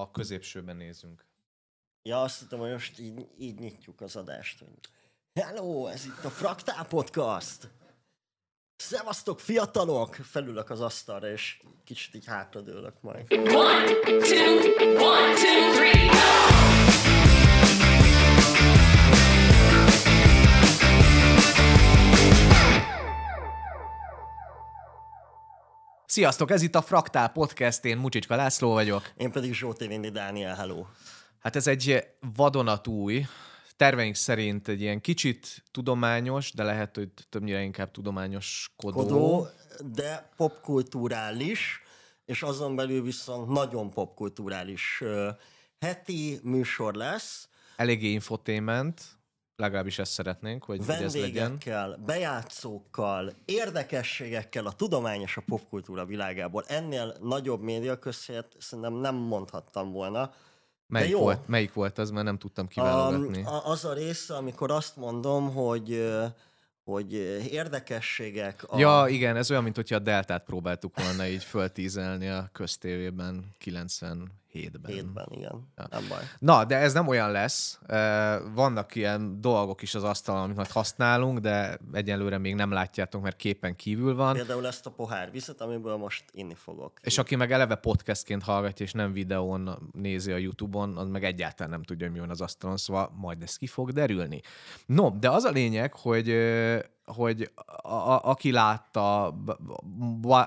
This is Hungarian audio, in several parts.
a középsőben nézünk. Ja, azt hittem, hogy most így, így nyitjuk az adást. Hogy... Hello, ez itt a Fraktál Podcast! Szevasztok, fiatalok! Felülök az asztalra, és kicsit így hátradőlök majd. One, two, one, two, three, go! Sziasztok, ez itt a Fraktál Podcast, én Mucsicska László vagyok. Én pedig Zsóté Vindi Dániel, hello. Hát ez egy vadonatúj, terveink szerint egy ilyen kicsit tudományos, de lehet, hogy többnyire inkább tudományoskodó. Kodó, de popkulturális, és azon belül viszont nagyon popkulturális heti műsor lesz, Eléggé infotainment, legalábbis ezt szeretnénk, hogy, hogy ez legyen. bejátszókkal, érdekességekkel a tudomány és a popkultúra világából. Ennél nagyobb média közhelyet szerintem nem mondhattam volna. Melyik jó. volt, melyik volt az, mert nem tudtam kiválogatni. A- az a része, amikor azt mondom, hogy hogy érdekességek a... Ja, igen, ez olyan, mint hogyha a Deltát próbáltuk volna így föltízelni a köztévében 97-ben. Hétben, igen. Ja. Nem baj. Na, de ez nem olyan lesz. Vannak ilyen dolgok is az asztalon, amit majd használunk, de egyelőre még nem látjátok, mert képen kívül van. Például ezt a pohár vizet, amiből most inni fogok. És aki meg eleve podcastként hallgatja, és nem videón nézi a YouTube-on, az meg egyáltalán nem tudja, hogy mi van az asztalon, szóval majd ez ki fog derülni. No, de az a lényeg, hogy hogy a, a, aki látta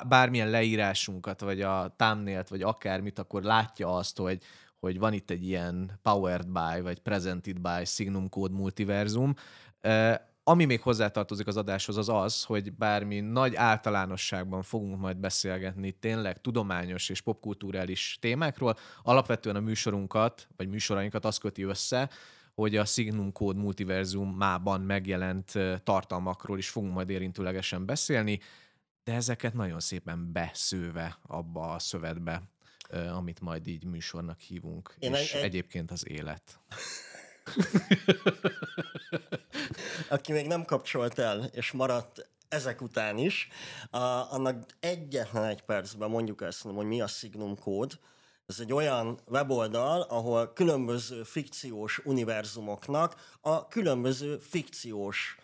bármilyen leírásunkat, vagy a thumbnail vagy akármit, akkor látja azt, hogy, hogy van itt egy ilyen powered by, vagy presented by Signum Code Multiversum, Ö, ami még hozzátartozik az adáshoz, az az, hogy bármi nagy általánosságban fogunk majd beszélgetni tényleg tudományos és popkulturális témákról, alapvetően a műsorunkat, vagy műsorainkat az köti össze, hogy a Signum Code multiverzumában megjelent tartalmakról is fogunk majd érintőlegesen beszélni, de ezeket nagyon szépen beszőve abba a szövetbe, amit majd így műsornak hívunk, Én és egy- egy- egyébként az élet. Aki még nem kapcsolt el, és maradt ezek után is, a, annak egyetlen egy percben mondjuk ezt, hogy mi a Signum kód. Ez egy olyan weboldal, ahol különböző fikciós univerzumoknak a különböző fikciós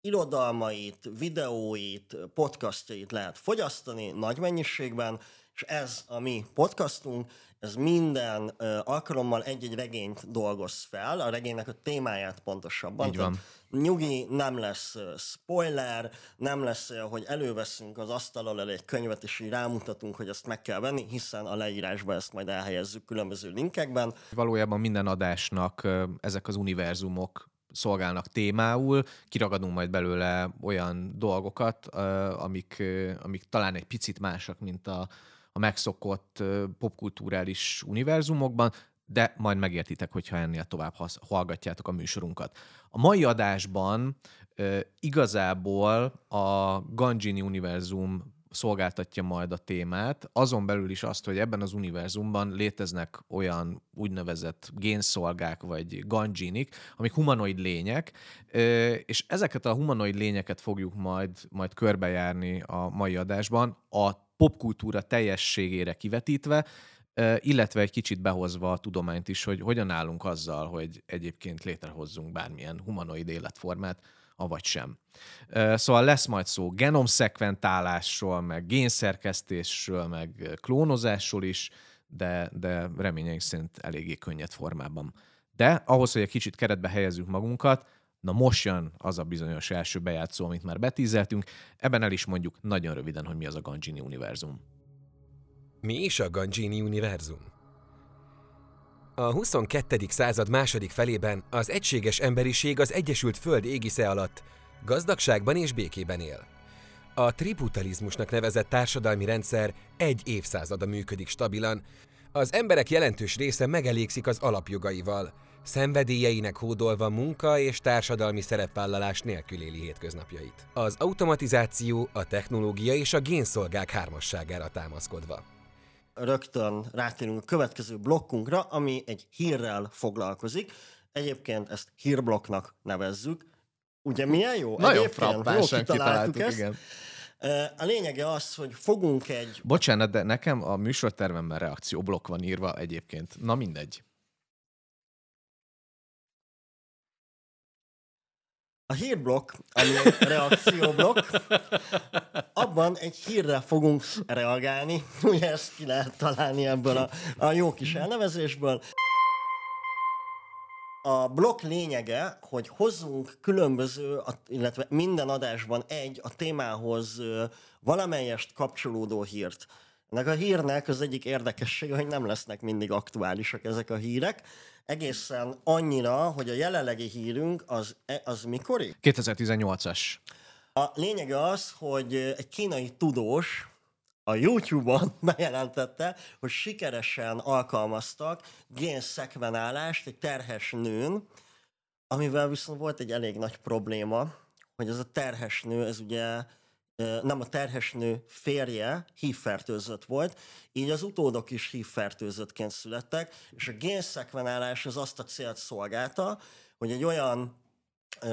irodalmait, videóit, podcastjait lehet fogyasztani nagy mennyiségben, és ez a mi podcastunk, ez minden ö, alkalommal egy-egy regényt dolgoz fel, a regénynek a témáját pontosabban. Így van. Tehát Nyugi, nem lesz spoiler, nem lesz hogy előveszünk az asztal alól egy könyvet, és így rámutatunk, hogy ezt meg kell venni, hiszen a leírásba ezt majd elhelyezzük különböző linkekben. Valójában minden adásnak ezek az univerzumok szolgálnak témául, kiragadunk majd belőle olyan dolgokat, amik, amik talán egy picit másak, mint a, a megszokott popkulturális univerzumokban, de majd megértitek, hogyha ennél tovább hallgatjátok a műsorunkat. A mai adásban igazából a Ganjini univerzum szolgáltatja majd a témát, azon belül is azt, hogy ebben az univerzumban léteznek olyan úgynevezett génszolgák vagy ganjinik, amik humanoid lények, és ezeket a humanoid lényeket fogjuk majd, majd körbejárni a mai adásban, a popkultúra teljességére kivetítve, illetve egy kicsit behozva a tudományt is, hogy hogyan állunk azzal, hogy egyébként létrehozzunk bármilyen humanoid életformát, avagy sem. Szóval lesz majd szó genomszekventálásról, meg génszerkesztésről, meg klónozásról is, de, de reményeink szerint eléggé könnyed formában. De ahhoz, hogy egy kicsit keretbe helyezzük magunkat, na most jön az a bizonyos első bejátszó, amit már betízeltünk, ebben el is mondjuk nagyon röviden, hogy mi az a Ganjini univerzum. Mi is a Ganjini univerzum? A 22. század második felében az egységes emberiség az Egyesült Föld égisze alatt gazdagságban és békében él. A tributalizmusnak nevezett társadalmi rendszer egy évszázada működik stabilan, az emberek jelentős része megelégszik az alapjogaival, szenvedélyeinek hódolva munka és társadalmi szerepvállalás nélkül éli hétköznapjait. Az automatizáció, a technológia és a génszolgák hármasságára támaszkodva. Rögtön rátérünk a következő blokkunkra, ami egy hírrel foglalkozik. Egyébként ezt hírblokknak nevezzük. Ugye milyen jó? Nagyon frappánsan jó kitaláltuk ezt. igen. A lényege az, hogy fogunk egy Bocsánat, de nekem a műsortervemben reakcióblokk van írva egyébként. Na mindegy. A hírblokk, ami egy reakcióblokk, abban egy hírre fogunk reagálni. Ugye ezt ki lehet találni ebből a, a jó kis elnevezésből. A blokk lényege, hogy hozzunk különböző, illetve minden adásban egy a témához valamelyest kapcsolódó hírt. Ennek a hírnek az egyik érdekessége, hogy nem lesznek mindig aktuálisak ezek a hírek, egészen annyira, hogy a jelenlegi hírünk az, e- az mikori? 2018-as. A lényege az, hogy egy kínai tudós a YouTube-on bejelentette, hogy sikeresen alkalmaztak génszekvenálást egy terhes nőn, amivel viszont volt egy elég nagy probléma, hogy ez a terhes nő, ez ugye nem a terhes nő férje hívfertőzött volt, így az utódok is hívfertőzöttként születtek, és a génszekvenálás az azt a célt szolgálta, hogy egy olyan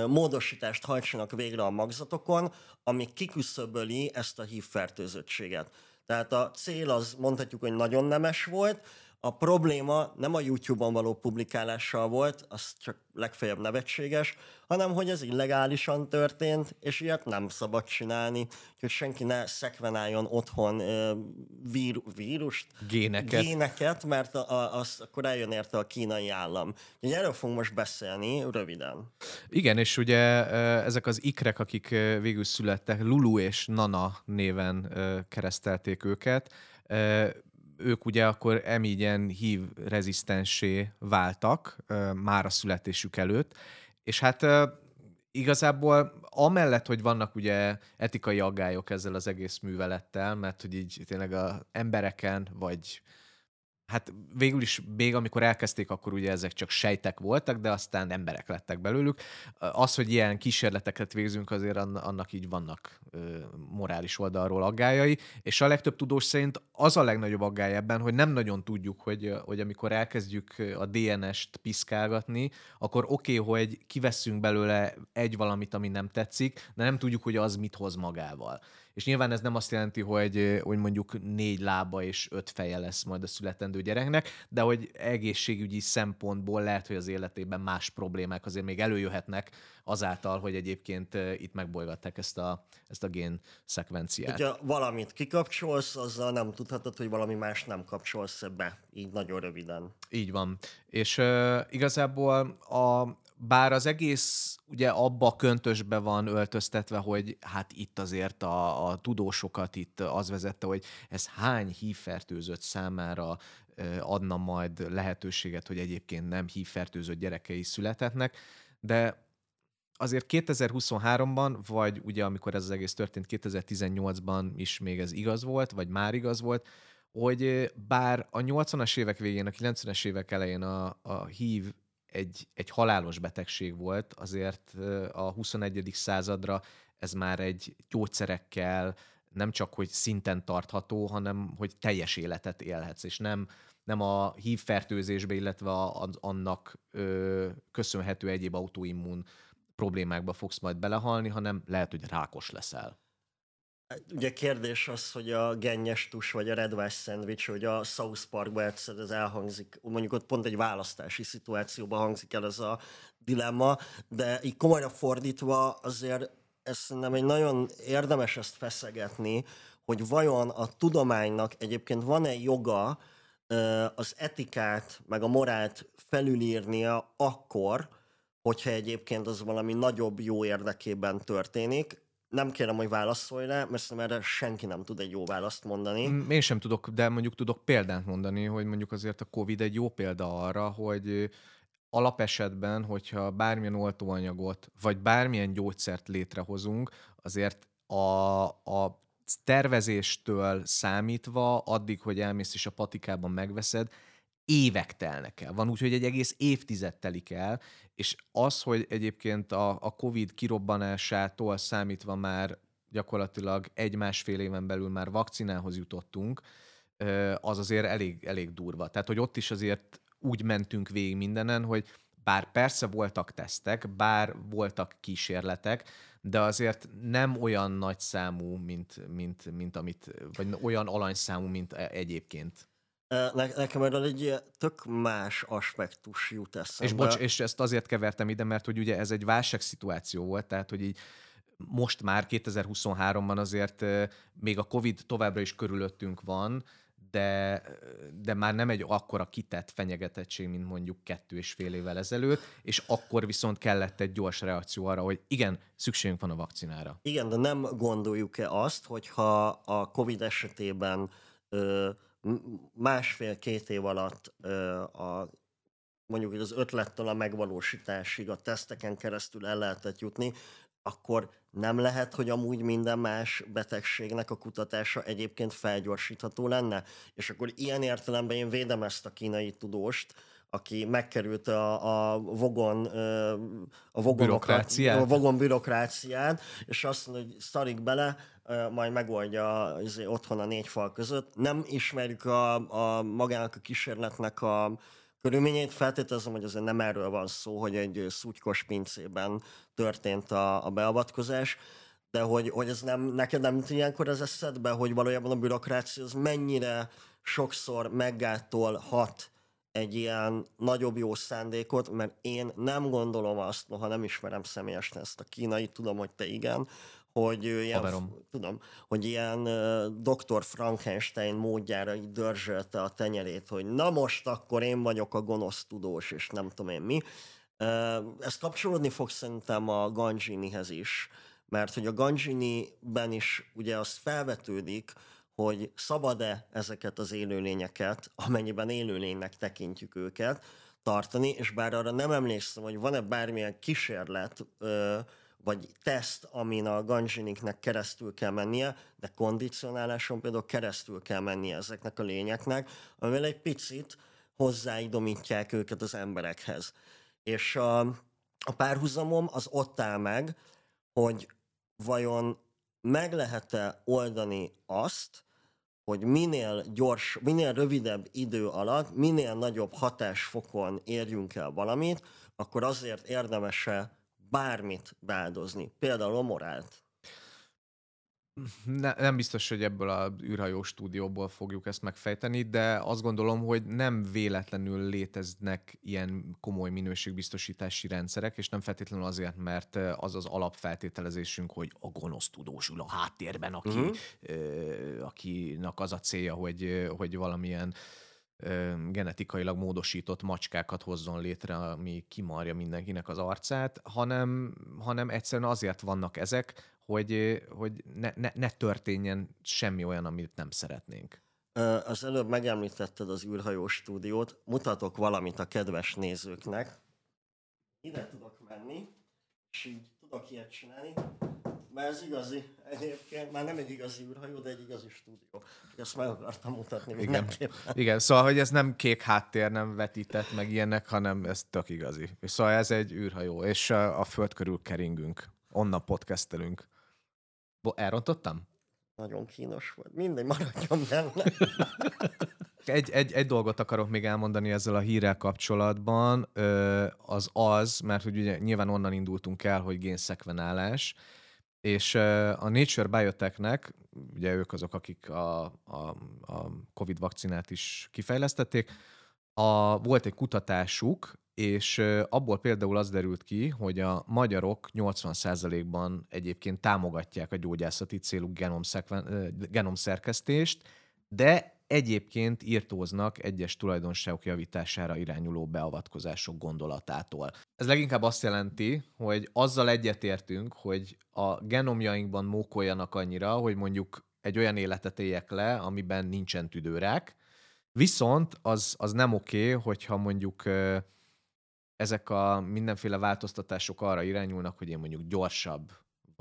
módosítást hajtsanak végre a magzatokon, ami kiküszöböli ezt a hívfertőzöttséget. Tehát a cél az mondhatjuk, hogy nagyon nemes volt, a probléma nem a YouTube-on való publikálással volt, az csak legfeljebb nevetséges, hanem hogy ez illegálisan történt, és ilyet nem szabad csinálni, hogy senki ne szekvenáljon otthon vír, vírust, Géneket. géneket mert a, a, az, akkor eljön érte a kínai állam. Úgyhogy erről fogunk most beszélni röviden. Igen, és ugye ezek az ikrek, akik végül születtek, Lulu és Nana néven keresztelték őket, ők ugye akkor emígyen hív rezisztensé váltak már a születésük előtt, és hát igazából amellett, hogy vannak ugye etikai aggályok ezzel az egész művelettel, mert hogy így tényleg a embereken, vagy hát végül is még amikor elkezdték, akkor ugye ezek csak sejtek voltak, de aztán emberek lettek belőlük. Az, hogy ilyen kísérleteket végzünk, azért ann- annak így vannak morális oldalról aggályai, és a legtöbb tudós szerint az a legnagyobb aggály ebben, hogy nem nagyon tudjuk, hogy, hogy amikor elkezdjük a DNS-t piszkálgatni, akkor oké, okay, hogy kiveszünk belőle egy valamit, ami nem tetszik, de nem tudjuk, hogy az mit hoz magával. És nyilván ez nem azt jelenti, hogy, hogy mondjuk négy lába és öt feje lesz majd a születendő gyereknek, de hogy egészségügyi szempontból lehet, hogy az életében más problémák azért még előjöhetnek azáltal, hogy egyébként itt megbolygatták ezt a, ezt a gén szekvenciát. Hogyha valamit kikapcsolsz, azzal nem tudhatod, hogy valami más nem kapcsolsz be. Így nagyon röviden. Így van. És uh, igazából a, bár az egész ugye abba köntösbe van öltöztetve, hogy hát itt azért a, a tudósokat itt az vezette, hogy ez hány hívfertőzött számára adna majd lehetőséget, hogy egyébként nem hívfertőzött gyerekei születhetnek, de azért 2023-ban, vagy ugye amikor ez az egész történt, 2018-ban is még ez igaz volt, vagy már igaz volt, hogy bár a 80-as évek végén, a 90-es évek elején a, a HIV egy, egy halálos betegség volt, azért a 21. századra ez már egy gyógyszerekkel nem csak, hogy szinten tartható, hanem hogy teljes életet élhetsz, és nem, nem a HIV fertőzésbe, illetve a, annak ö, köszönhető egyéb autoimmun problémákba fogsz majd belehalni, hanem lehet, hogy rákos leszel. Ugye kérdés az, hogy a gennyes tus vagy a red West szendvics, hogy a South Parkban egyszer ez elhangzik, mondjuk ott pont egy választási szituációban hangzik el ez a dilemma, de így komolyra fordítva azért ez szerintem egy nagyon érdemes ezt feszegetni, hogy vajon a tudománynak egyébként van-e joga az etikát, meg a morált felülírnia akkor, hogyha egyébként az valami nagyobb jó érdekében történik. Nem kérem, hogy válaszolj rá, mert szerintem erre senki nem tud egy jó választ mondani. Mm, Én sem tudok, de mondjuk tudok példát mondani, hogy mondjuk azért a COVID egy jó példa arra, hogy alapesetben, hogyha bármilyen oltóanyagot, vagy bármilyen gyógyszert létrehozunk, azért a, a tervezéstől számítva, addig, hogy elmész és a patikában megveszed, évek telnek el. Van úgy, hogy egy egész évtized telik el, és az, hogy egyébként a, a COVID kirobbanásától számítva már gyakorlatilag egy-másfél éven belül már vakcinához jutottunk, az azért elég, elég durva. Tehát, hogy ott is azért úgy mentünk végig mindenen, hogy bár persze voltak tesztek, bár voltak kísérletek, de azért nem olyan nagy számú, mint, mint, mint amit, vagy olyan alanyszámú, mint e- egyébként. Ne, nekem erről egy tök más aspektus jut eszembe. És, bocs, és ezt azért kevertem ide, mert hogy ugye ez egy válságszituáció volt, tehát hogy így most már 2023-ban azért még a Covid továbbra is körülöttünk van, de, de már nem egy akkora kitett fenyegetettség, mint mondjuk kettő és fél évvel ezelőtt, és akkor viszont kellett egy gyors reakció arra, hogy igen, szükségünk van a vakcinára. Igen, de nem gondoljuk-e azt, hogyha a COVID esetében ö, másfél-két év alatt a mondjuk hogy az ötlettől a megvalósításig a teszteken keresztül el lehetett jutni, akkor nem lehet, hogy amúgy minden más betegségnek a kutatása egyébként felgyorsítható lenne? És akkor ilyen értelemben én védem ezt a kínai tudóst, aki megkerült a, a vogon, a vogonokat- Bürokráciát? a vogon bürokráciát, és azt mondja, hogy szarik bele, majd megoldja izé, otthon a négy fal között. Nem ismerjük a, a magának a kísérletnek a körülményeit, feltételezem, hogy azért nem erről van szó, hogy egy szutykos pincében történt a, a beavatkozás, de hogy, hogy ez nem, neked nem jut ilyenkor az eszedbe, hogy valójában a bürokrácia az mennyire sokszor meggátolhat egy ilyen nagyobb jó szándékot, mert én nem gondolom azt, noha nem ismerem személyesen ezt a kínai, tudom, hogy te igen, hogy ilyen, Haverom. tudom, hogy ilyen uh, Dr. Frankenstein módjára így dörzsölte a tenyerét, hogy na most akkor én vagyok a gonosz tudós, és nem tudom én mi. Uh, ez kapcsolódni fog szerintem a Ganjinihez is, mert hogy a Ganjini-ben is ugye azt felvetődik, hogy szabad-e ezeket az élőlényeket, amennyiben élőlénynek tekintjük őket, tartani, és bár arra nem emlékszem, hogy van-e bármilyen kísérlet, ö, vagy teszt, amin a ganzsiniknek keresztül kell mennie, de kondicionáláson például keresztül kell mennie ezeknek a lényeknek, amivel egy picit hozzáidomítják őket az emberekhez. És a, a párhuzamom az ott áll meg, hogy vajon meg lehet-e oldani azt, hogy minél gyors, minél rövidebb idő alatt, minél nagyobb hatásfokon érjünk el valamit, akkor azért érdemese bármit beáldozni. Például a morált. Ne, nem biztos, hogy ebből a űrhajó stúdióból fogjuk ezt megfejteni, de azt gondolom, hogy nem véletlenül léteznek ilyen komoly minőségbiztosítási rendszerek, és nem feltétlenül azért, mert az az alapfeltételezésünk, hogy a gonosz tudós ül a háttérben, aki, Mhm. ö, akinek az a célja, hogy, hogy valamilyen ö, genetikailag módosított macskákat hozzon létre, ami kimarja mindenkinek az arcát, hanem, hanem egyszerűen azért vannak ezek, hogy, hogy ne, ne, ne történjen semmi olyan, amit nem szeretnénk. Az előbb megemlítetted az űrhajó stúdiót, mutatok valamit a kedves nézőknek. Ide tudok menni, és így tudok ilyet csinálni, mert ez igazi egyébként, már nem egy igazi űrhajó, de egy igazi stúdió. Csak Ezt meg akartam mutatni Igen. mindenképpen. Igen, szóval, hogy ez nem kék háttér, nem vetített meg ilyenek, hanem ez tök igazi. És szóval ez egy űrhajó, és a, föld körül keringünk. Onnan podcastelünk. Bo- elrontottam? Nagyon kínos volt. Mindegy, maradjon benne. Egy, egy, egy dolgot akarok még elmondani ezzel a hírrel kapcsolatban, az az, mert hogy ugye nyilván onnan indultunk el, hogy génszekvenálás, és a Nature Biotechnek, ugye ők azok, akik a, a, a Covid vakcinát is kifejlesztették, a, volt egy kutatásuk, és abból például az derült ki, hogy a magyarok 80%-ban egyébként támogatják a gyógyászati célú genomszerkesztést, de egyébként írtóznak egyes tulajdonságok javítására irányuló beavatkozások gondolatától. Ez leginkább azt jelenti, hogy azzal egyetértünk, hogy a genomjainkban mókoljanak annyira, hogy mondjuk egy olyan életet éljek le, amiben nincsen tüdőrák, viszont az, az nem oké, hogyha mondjuk ezek a mindenféle változtatások arra irányulnak, hogy én mondjuk gyorsabb,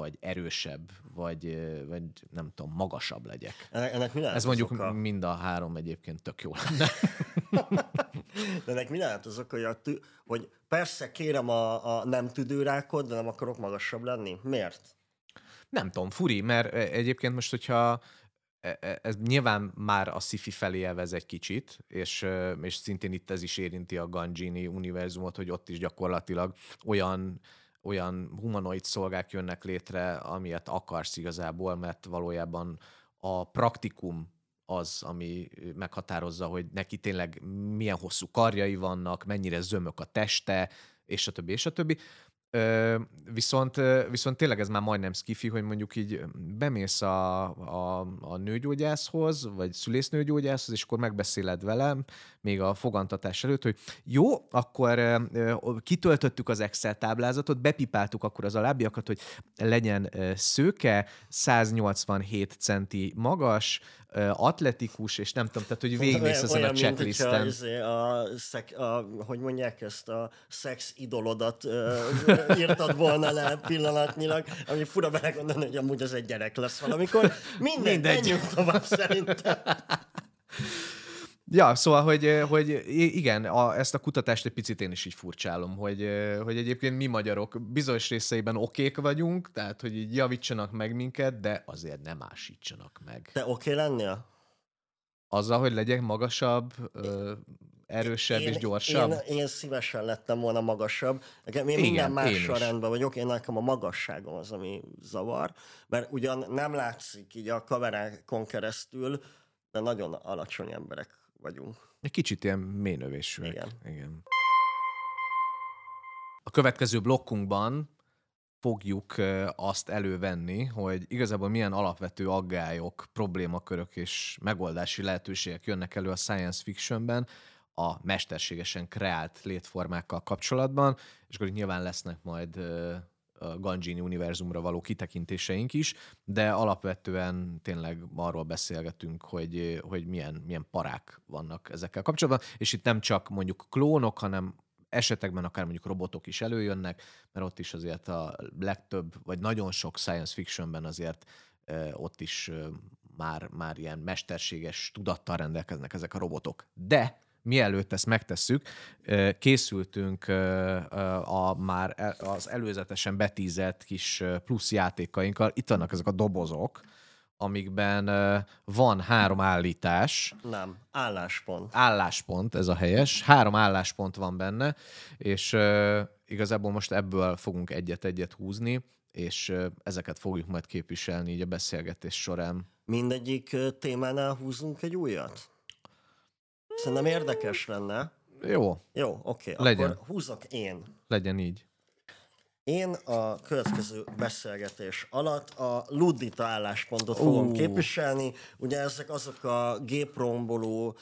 vagy erősebb, vagy, vagy nem tudom, magasabb legyek. Ennek, mi Ez mondjuk oka? mind a három egyébként tök jó lenne. De ennek mi lehet az oka, hogy, a tü- hogy persze kérem a, a nem tüdőrákot, de nem akarok magasabb lenni? Miért? Nem tudom, furi, mert egyébként most, hogyha e- e- ez nyilván már a sci felé elvez egy kicsit, és, és szintén itt ez is érinti a Gangini univerzumot, hogy ott is gyakorlatilag olyan olyan humanoid szolgák jönnek létre, amilyet akarsz igazából, mert valójában a praktikum az, ami meghatározza, hogy neki tényleg milyen hosszú karjai vannak, mennyire zömök a teste, és a többi, és a többi. Viszont, viszont tényleg ez már majdnem skifi, hogy mondjuk így bemész a, a, a nőgyógyászhoz, vagy szülésznőgyógyászhoz, és akkor megbeszéled velem, még a fogantatás előtt, hogy jó, akkor kitöltöttük az Excel táblázatot, bepipáltuk akkor az alábbiakat, hogy legyen szőke, 187 centi magas, atletikus, és nem tudom, tehát hogy végigmész ezen a mint checklisten. izé a, szek, a, hogy mondják ezt, a szex idolodat ö, írtad volna le pillanatnyilag, ami fura belegondolni, hogy amúgy az egy gyerek lesz valamikor. Mindegy, Mindegy. menjünk tovább szerintem. Ja, szóval, hogy, hogy igen, a, ezt a kutatást egy picit én is így furcsálom, hogy, hogy egyébként mi magyarok bizonyos részeiben okék vagyunk, tehát hogy így javítsanak meg minket, de azért nem ásítsanak meg. Te oké okay lennél? Azzal, hogy legyek magasabb, ö, erősebb és gyorsabb. Én, én szívesen lettem volna magasabb. Nekem én Igen, minden én mással is. rendben vagyok, én nekem a magasságom az, ami zavar, mert ugyan nem látszik így a kamerákon keresztül, de nagyon alacsony emberek vagyunk. Egy kicsit ilyen mélynövésűek. Igen. Igen. A következő blokkunkban fogjuk azt elővenni, hogy igazából milyen alapvető aggályok, problémakörök és megoldási lehetőségek jönnek elő a science fictionben a mesterségesen kreált létformákkal kapcsolatban, és akkor nyilván lesznek majd Gangini univerzumra való kitekintéseink is, de alapvetően tényleg arról beszélgetünk, hogy, hogy milyen, milyen parák vannak ezekkel kapcsolatban, és itt nem csak mondjuk klónok, hanem esetekben akár mondjuk robotok is előjönnek, mert ott is azért a legtöbb, vagy nagyon sok science fictionben azért ott is már, már ilyen mesterséges tudattal rendelkeznek ezek a robotok. De mielőtt ezt megtesszük, készültünk a már e- az előzetesen betízett kis plusz játékainkkal. Itt vannak ezek a dobozok, amikben van három állítás, Nem, álláspont. álláspont, ez a helyes. Három álláspont van benne, és igazából most ebből fogunk egyet-egyet húzni, és ezeket fogjuk majd képviselni így a beszélgetés során. Mindegyik témánál húzunk egy újat? Szerintem érdekes lenne. Jó, Jó, oké, Legyen. akkor húzok én. legyen így. Én a következő beszélgetés alatt a Ludita álláspontot fogom Ó. képviselni. Ugye ezek azok a gépromboló,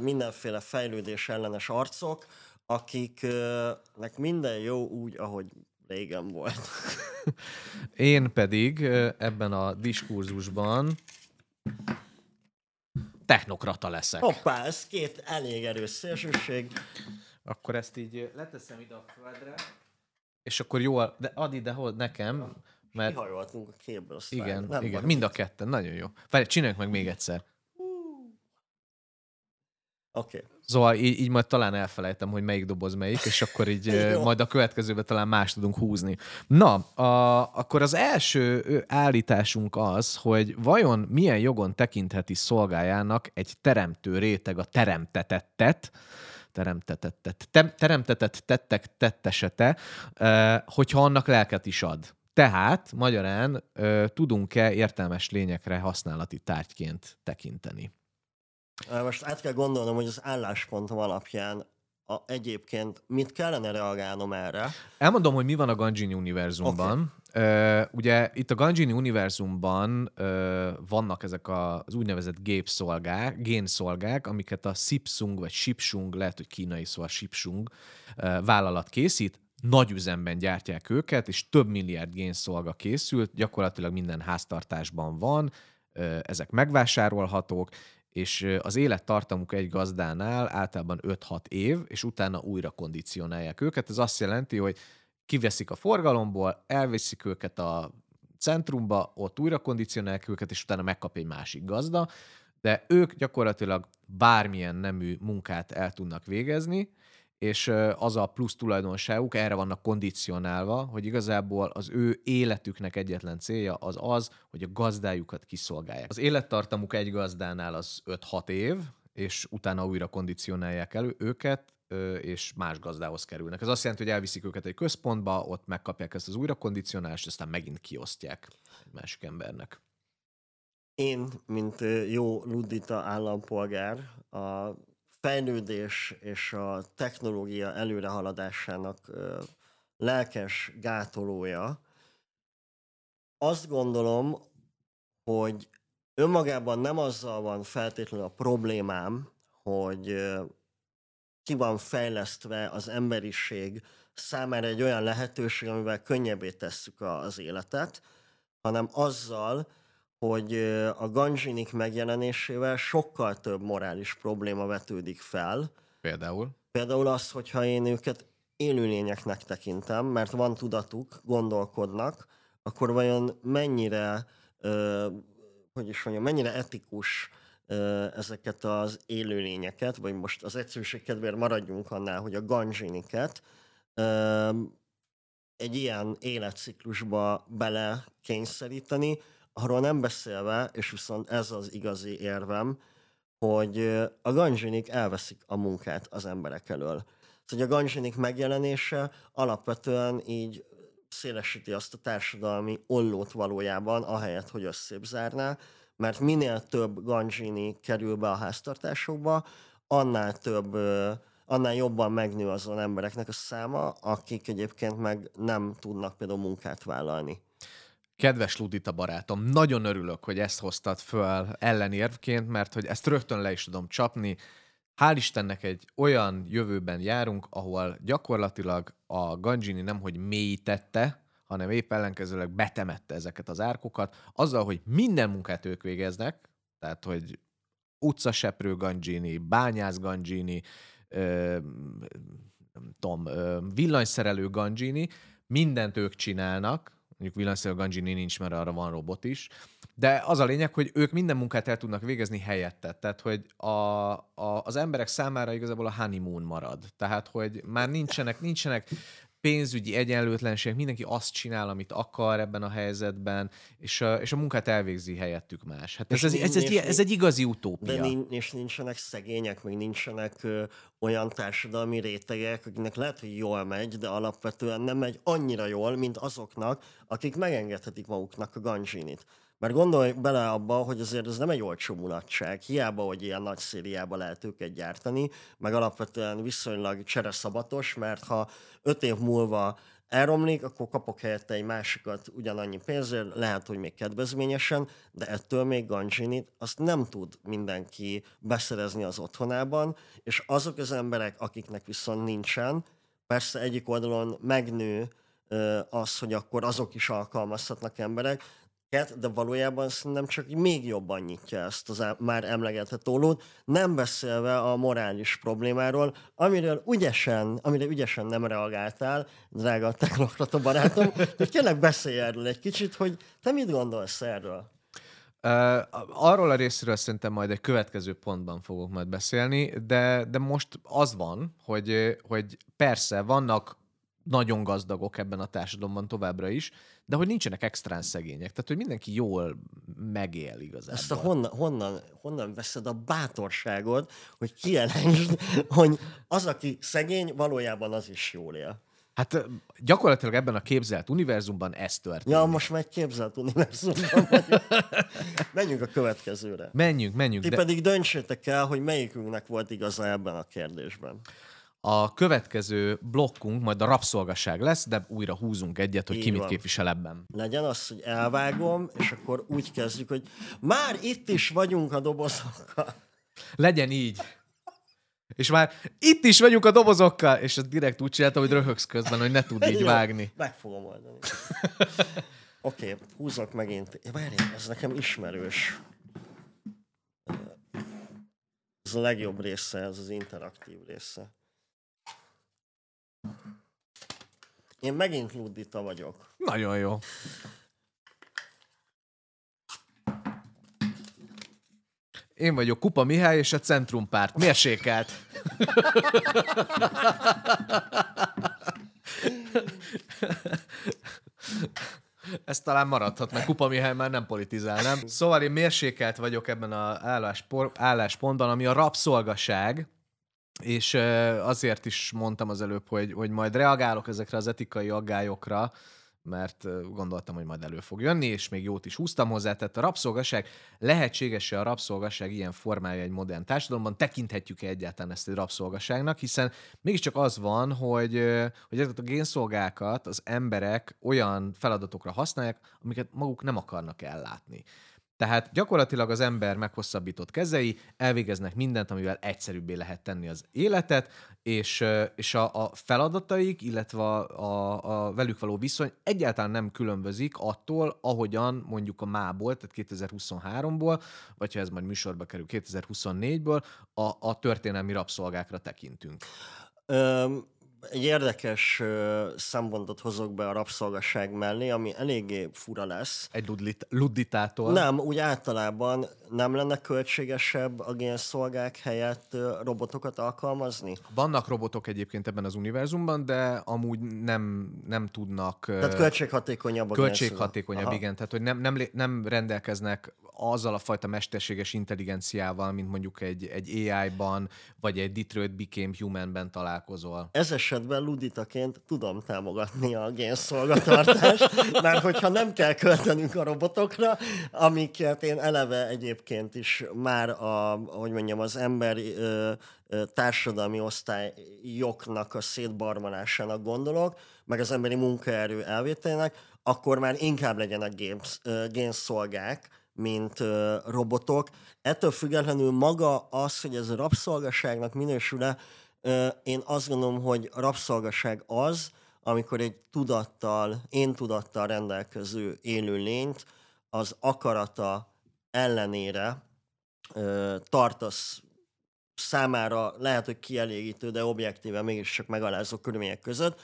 mindenféle fejlődés ellenes arcok, akiknek minden jó úgy, ahogy régen volt. Én pedig ebben a diskurzusban technokrata leszek. Hoppá, ez két elég erős szélsőség. Akkor ezt így leteszem ide a földre, és akkor jól, de add ide hol nekem, mert Kihajoltunk a képből. azt igen. Nem igen, mind a ketten, nagyon jó. Várj, csináljuk meg még egyszer. Oké. Okay. Szóval így, így majd talán elfelejtem, hogy melyik doboz melyik, és akkor így majd a következőben talán más tudunk húzni. Na, a, akkor az első állításunk az, hogy vajon milyen jogon tekintheti szolgájának egy teremtő réteg a teremtetettet, teremtetettet, tem, teremtetett tettek tettesete, hogyha annak lelket is ad. Tehát, magyarán tudunk-e értelmes lényekre használati tárgyként tekinteni? Most át kell gondolnom, hogy az álláspontom alapján a, egyébként mit kellene reagálnom erre. Elmondom, hogy mi van a Gangini univerzumban. Okay. ugye itt a Gangini univerzumban ö, vannak ezek a, az úgynevezett gépszolgák, génszolgák, amiket a Sipsung vagy Sipsung, lehet, hogy kínai szó a Sipsung ö, vállalat készít, nagy üzemben gyártják őket, és több milliárd génszolga készült, gyakorlatilag minden háztartásban van, ezek megvásárolhatók, és az élettartamuk egy gazdánál általában 5-6 év, és utána újra kondicionálják őket. Ez azt jelenti, hogy kiveszik a forgalomból, elviszik őket a centrumba, ott újra kondicionálják őket, és utána megkap egy másik gazda, de ők gyakorlatilag bármilyen nemű munkát el tudnak végezni, és az a plusz tulajdonságuk, erre vannak kondicionálva, hogy igazából az ő életüknek egyetlen célja az az, hogy a gazdájukat kiszolgálják. Az élettartamuk egy gazdánál az 5-6 év, és utána újra kondicionálják elő őket, és más gazdához kerülnek. Ez azt jelenti, hogy elviszik őket egy központba, ott megkapják ezt az újrakondicionálást, aztán megint kiosztják egy másik embernek. Én, mint jó ludita állampolgár, a fejlődés és a technológia előrehaladásának lelkes gátolója, azt gondolom, hogy önmagában nem azzal van feltétlenül a problémám, hogy ki van fejlesztve az emberiség számára egy olyan lehetőség, amivel könnyebbé tesszük az életet, hanem azzal, hogy a ganzsinik megjelenésével sokkal több morális probléma vetődik fel. Például. Például az, hogyha én őket élőlényeknek tekintem, mert van tudatuk, gondolkodnak, akkor vajon mennyire, ö, hogy is mondjam, mennyire etikus ö, ezeket az élőlényeket, vagy most az egyszerűség kedvéért maradjunk annál, hogy a ganzsiniket ö, egy ilyen életciklusba bele kényszeríteni, arról nem beszélve, és viszont ez az igazi érvem, hogy a ganzsinik elveszik a munkát az emberek elől. Szóval a ganzsinik megjelenése alapvetően így szélesíti azt a társadalmi ollót valójában, ahelyett, hogy összébb zárná, mert minél több ganzsini kerül be a háztartásokba, annál több, annál jobban megnő azon embereknek a száma, akik egyébként meg nem tudnak például munkát vállalni. Kedves Ludita barátom, nagyon örülök, hogy ezt hoztad föl ellenérvként, mert hogy ezt rögtön le is tudom csapni. Hál' Istennek egy olyan jövőben járunk, ahol gyakorlatilag a Ganjini nemhogy mélyítette, hanem épp ellenkezőleg betemette ezeket az árkokat, azzal, hogy minden munkát ők végeznek, tehát, hogy utcaseprő Ganjini, bányász Ganjini, ö, nem tudom, villanyszerelő Ganjini, mindent ők csinálnak, mondjuk villanyszerelő Ganjini nincs, mert arra van robot is, de az a lényeg, hogy ők minden munkát el tudnak végezni helyette. Tehát, hogy a, a, az emberek számára igazából a honeymoon marad. Tehát, hogy már nincsenek, nincsenek pénzügyi egyenlőtlenségek, mindenki azt csinál, amit akar ebben a helyzetben, és a, és a munkát elvégzi helyettük más. Hát ez, ez, ez, és ez egy igazi utópia. De nin- és nincsenek szegények, meg nincsenek ö, olyan társadalmi rétegek, akiknek lehet, hogy jól megy, de alapvetően nem megy annyira jól, mint azoknak, akik megengedhetik maguknak a ganzsinit. Mert gondolj bele abba, hogy azért ez nem egy olcsó mulatság. Hiába, hogy ilyen nagy szériába lehet őket gyártani, meg alapvetően viszonylag csereszabatos, mert ha öt év múlva elromlik, akkor kapok helyette egy másikat ugyanannyi pénzért, lehet, hogy még kedvezményesen, de ettől még ganzsinit azt nem tud mindenki beszerezni az otthonában, és azok az emberek, akiknek viszont nincsen, persze egyik oldalon megnő az, hogy akkor azok is alkalmazhatnak emberek, de valójában szerintem csak még jobban nyitja ezt az már emlegetett ollót, nem beszélve a morális problémáról, amiről ügyesen, amire ügyesen nem reagáltál, drága technokrata barátom, hogy kérlek beszélj erről egy kicsit, hogy te mit gondolsz erről? Uh, arról a részről szerintem majd egy következő pontban fogok majd beszélni, de, de most az van, hogy, hogy persze vannak nagyon gazdagok ebben a társadalomban továbbra is, de hogy nincsenek extrán szegények. Tehát, hogy mindenki jól megél igazából. Ezt a honnan, honnan, honnan veszed a bátorságot, hogy kijelentsd, hogy az, aki szegény, valójában az is jól él. Hát gyakorlatilag ebben a képzelt univerzumban ez történik. Ja, most már egy képzelt univerzumban vagyunk. Menjünk a következőre. Menjünk, menjünk. Ti De pedig döntsétek el, hogy melyikünknek volt igaza ebben a kérdésben. A következő blokkunk majd a rabszolgaság lesz, de újra húzunk egyet, hogy ki Így mit van. képvisel ebben. Legyen az, hogy elvágom, és akkor úgy kezdjük, hogy már itt is vagyunk a dobozokkal. Legyen így. És már itt is vagyunk a dobozokkal, és ezt direkt úgy csináltam, hogy röhögsz közben, hogy ne tud így vágni. Meg fogom oldani. Oké, okay, húzok megint. Várjál, ez nekem ismerős. Ez a legjobb része, ez az interaktív része. Én megint Ludita vagyok. Nagyon jó. Én vagyok Kupa Mihály és a Centrumpárt. Mérsékelt. Ez talán maradhat, mert Kupa Mihály már nem politizál, nem? Szóval én mérsékelt vagyok ebben az álláspontban, ami a rabszolgaság, és azért is mondtam az előbb, hogy, hogy majd reagálok ezekre az etikai aggályokra, mert gondoltam, hogy majd elő fog jönni, és még jót is húztam hozzá. Tehát a rabszolgaság, lehetséges-e a rabszolgaság ilyen formája egy modern társadalomban? Tekinthetjük-e egyáltalán ezt egy rabszolgaságnak? Hiszen mégiscsak az van, hogy, hogy ezeket a génszolgákat az emberek olyan feladatokra használják, amiket maguk nem akarnak ellátni. Tehát gyakorlatilag az ember meghosszabbított kezei elvégeznek mindent, amivel egyszerűbbé lehet tenni az életet, és, és a, a feladataik, illetve a, a, velük való viszony egyáltalán nem különbözik attól, ahogyan mondjuk a mából, tehát 2023-ból, vagy ha ez majd műsorba kerül 2024-ből, a, a történelmi rabszolgákra tekintünk. Öm, egy érdekes szempontot hozok be a rabszolgaság mellé, ami eléggé fura lesz. Egy ludlit, ludditától. Nem, úgy általában nem lenne költségesebb a génszolgák helyett robotokat alkalmazni? Vannak robotok egyébként ebben az univerzumban, de amúgy nem, nem tudnak... Tehát költséghatékonyabb a Költséghatékonyabb, igen. Tehát, hogy nem, nem, nem rendelkeznek azzal a fajta mesterséges intelligenciával, mint mondjuk egy, egy AI-ban, vagy egy Detroit Became Human-ben találkozol. Ez esetben luditaként tudom támogatni a génszolgatartást, mert hogyha nem kell költenünk a robotokra, amiket én eleve egyébként is már a, hogy mondjam, az ember ö, ö, társadalmi osztályoknak a szétbarmalásának gondolok, meg az emberi munkaerő elvételének, akkor már inkább legyenek génszolgák, mint robotok. Ettől függetlenül maga az, hogy ez a rabszolgaságnak minősül-e, én azt gondolom, hogy a rabszolgaság az, amikor egy tudattal, én tudattal rendelkező élő lényt az akarata ellenére ö, tartasz számára lehet, hogy kielégítő, de objektíven mégiscsak megalázó körülmények között,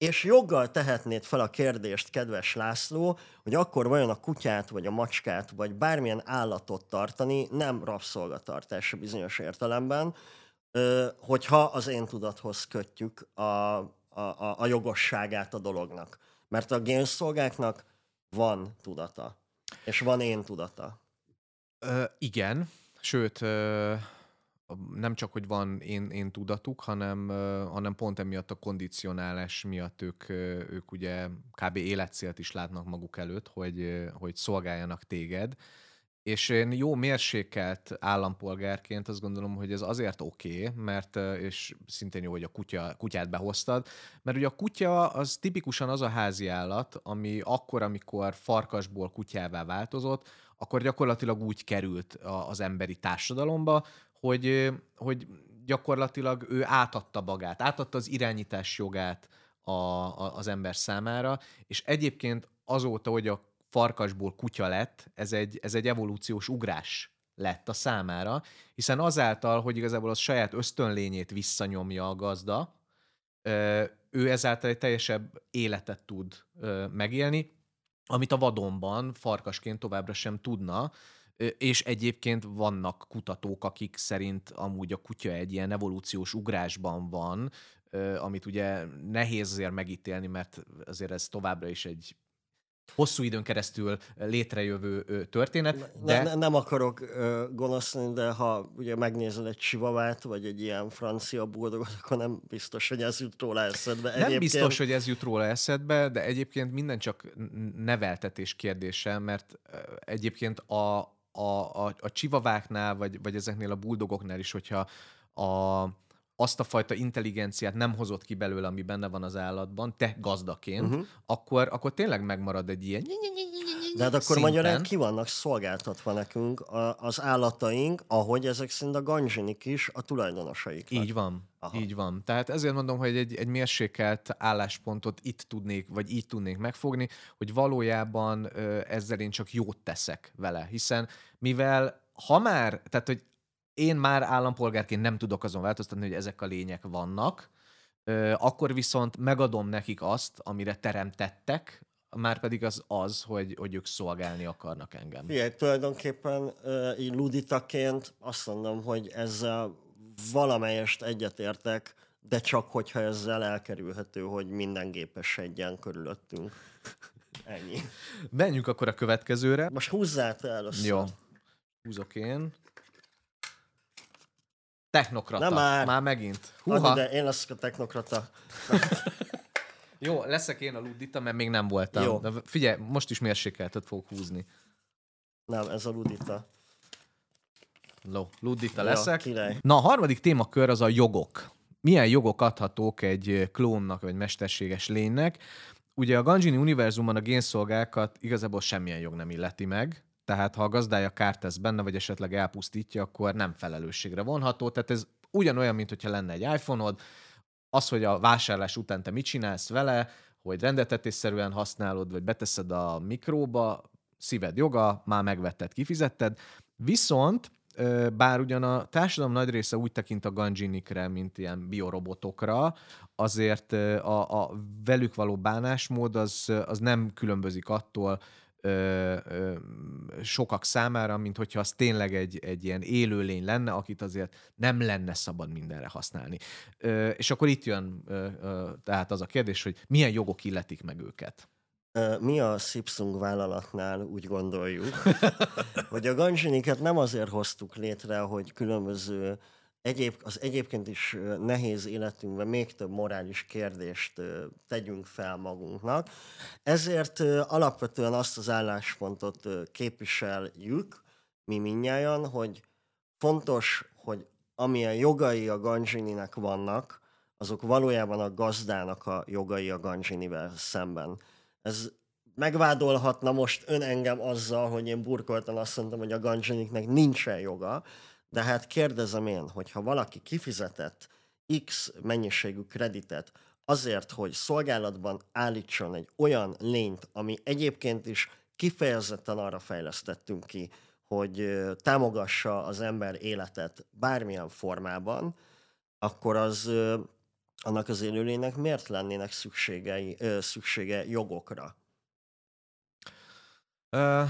és joggal tehetnéd fel a kérdést, kedves László, hogy akkor vajon a kutyát, vagy a macskát, vagy bármilyen állatot tartani nem rabszolgatartás bizonyos értelemben, hogyha az én tudathoz kötjük a, a, a jogosságát a dolognak. Mert a génszolgáknak van tudata, és van én tudata. Ö, igen, sőt, ö, nem csak, hogy van én, én tudatuk, hanem, hanem pont emiatt a kondicionálás miatt ők, ők ugye kb. életcélt is látnak maguk előtt, hogy, hogy szolgáljanak téged. És én jó mérsékelt állampolgárként azt gondolom, hogy ez azért oké, okay, mert, és szintén jó, hogy a kutya, kutyát behoztad, mert ugye a kutya az tipikusan az a házi állat, ami akkor, amikor farkasból kutyává változott, akkor gyakorlatilag úgy került a- az emberi társadalomba, hogy, hogy gyakorlatilag ő átadta magát, átadta az irányítás jogát a, a, az ember számára, és egyébként azóta, hogy a farkasból kutya lett, ez egy, ez egy evolúciós ugrás lett a számára, hiszen azáltal, hogy igazából az saját ösztönlényét visszanyomja a gazda, ő ezáltal egy teljesebb életet tud megélni, amit a vadonban farkasként továbbra sem tudna, és egyébként vannak kutatók, akik szerint amúgy a kutya egy ilyen evolúciós ugrásban van, amit ugye nehéz azért megítélni, mert azért ez továbbra is egy hosszú időn keresztül létrejövő történet, De... de Ne, nem akarok ö, gonosz lenni, de ha ugye megnézed egy csivavát, vagy egy ilyen francia buldogot, akkor nem biztos, hogy ez jut róla eszedbe. Nem biztos, hogy ez jut róla eszedbe, de egyébként minden csak neveltetés kérdése, mert egyébként a, a, a, a csivaváknál, vagy, vagy ezeknél a buldogoknál is, hogyha a, azt a fajta intelligenciát nem hozott ki belőle, ami benne van az állatban, te gazdaként, uh-huh. akkor, akkor tényleg megmarad egy ilyen De hát akkor szinten. magyarán ki vannak szolgáltatva nekünk a, az állataink, ahogy ezek szerint a ganzsinik is a tulajdonosaiknak. Így van, Aha. Így van. Tehát ezért mondom, hogy egy, egy mérsékelt álláspontot itt tudnék, vagy így tudnék megfogni, hogy valójában ezzel én csak jót teszek vele. Hiszen mivel ha már, tehát hogy én már állampolgárként nem tudok azon változtatni, hogy ezek a lények vannak, akkor viszont megadom nekik azt, amire teremtettek, már pedig az az, hogy, hogy ők szolgálni akarnak engem. Figyelj, tulajdonképpen így luditaként azt mondom, hogy ezzel valamelyest egyetértek, de csak hogyha ezzel elkerülhető, hogy minden gépesedjen körülöttünk. Ennyi. Menjünk akkor a következőre. Most húzzál te először. Jó. Húzok én. Technokrata. Nem már. Már megint. Húha. De én leszek a technokrata. Jó, leszek én a Ludita, mert még nem voltam. Jó. De figyelj, most is mérsékeltet fogok húzni. Nem, ez a ludita. Ló, Ludita Jó, leszek. király. Na, a harmadik témakör az a jogok. Milyen jogok adhatók egy klónnak vagy mesterséges lénynek? Ugye a Ganjini univerzumban a génszolgákat igazából semmilyen jog nem illeti meg, tehát ha a gazdája kárt tesz benne, vagy esetleg elpusztítja, akkor nem felelősségre vonható. Tehát ez ugyanolyan, mint hogyha lenne egy iPhone-od, az, hogy a vásárlás után te mit csinálsz vele, hogy rendeltetésszerűen használod, vagy beteszed a mikróba, szíved joga, már megvetted, kifizetted. Viszont, bár ugyan a társadalom nagy része úgy tekint a ganjinikre, mint ilyen biorobotokra, azért a, a velük való bánásmód az, az nem különbözik attól, ö, ö, sokak számára, mint hogyha az tényleg egy, egy ilyen élőlény lenne, akit azért nem lenne szabad mindenre használni. Ö, és akkor itt jön ö, ö, tehát az a kérdés, hogy milyen jogok illetik meg őket. Mi a Samsung vállalatnál úgy gondoljuk, hogy a ganzsiniket nem azért hoztuk létre, hogy különböző egyéb, az egyébként is nehéz életünkben még több morális kérdést tegyünk fel magunknak. Ezért alapvetően azt az álláspontot képviseljük, mi minnyáján, hogy fontos, hogy amilyen jogai a ganzsininek vannak, azok valójában a gazdának a jogai a ganzsinivel szemben. Ez megvádolhatna most ön engem azzal, hogy én burkoltan azt mondtam, hogy a ganzsiniknek nincsen joga, de hát kérdezem én, hogyha valaki kifizetett X mennyiségű kreditet azért, hogy szolgálatban állítson egy olyan lényt, ami egyébként is kifejezetten arra fejlesztettünk ki, hogy támogassa az ember életet bármilyen formában, akkor az annak az élőlénynek miért lennének szükségei, szüksége jogokra? Ö,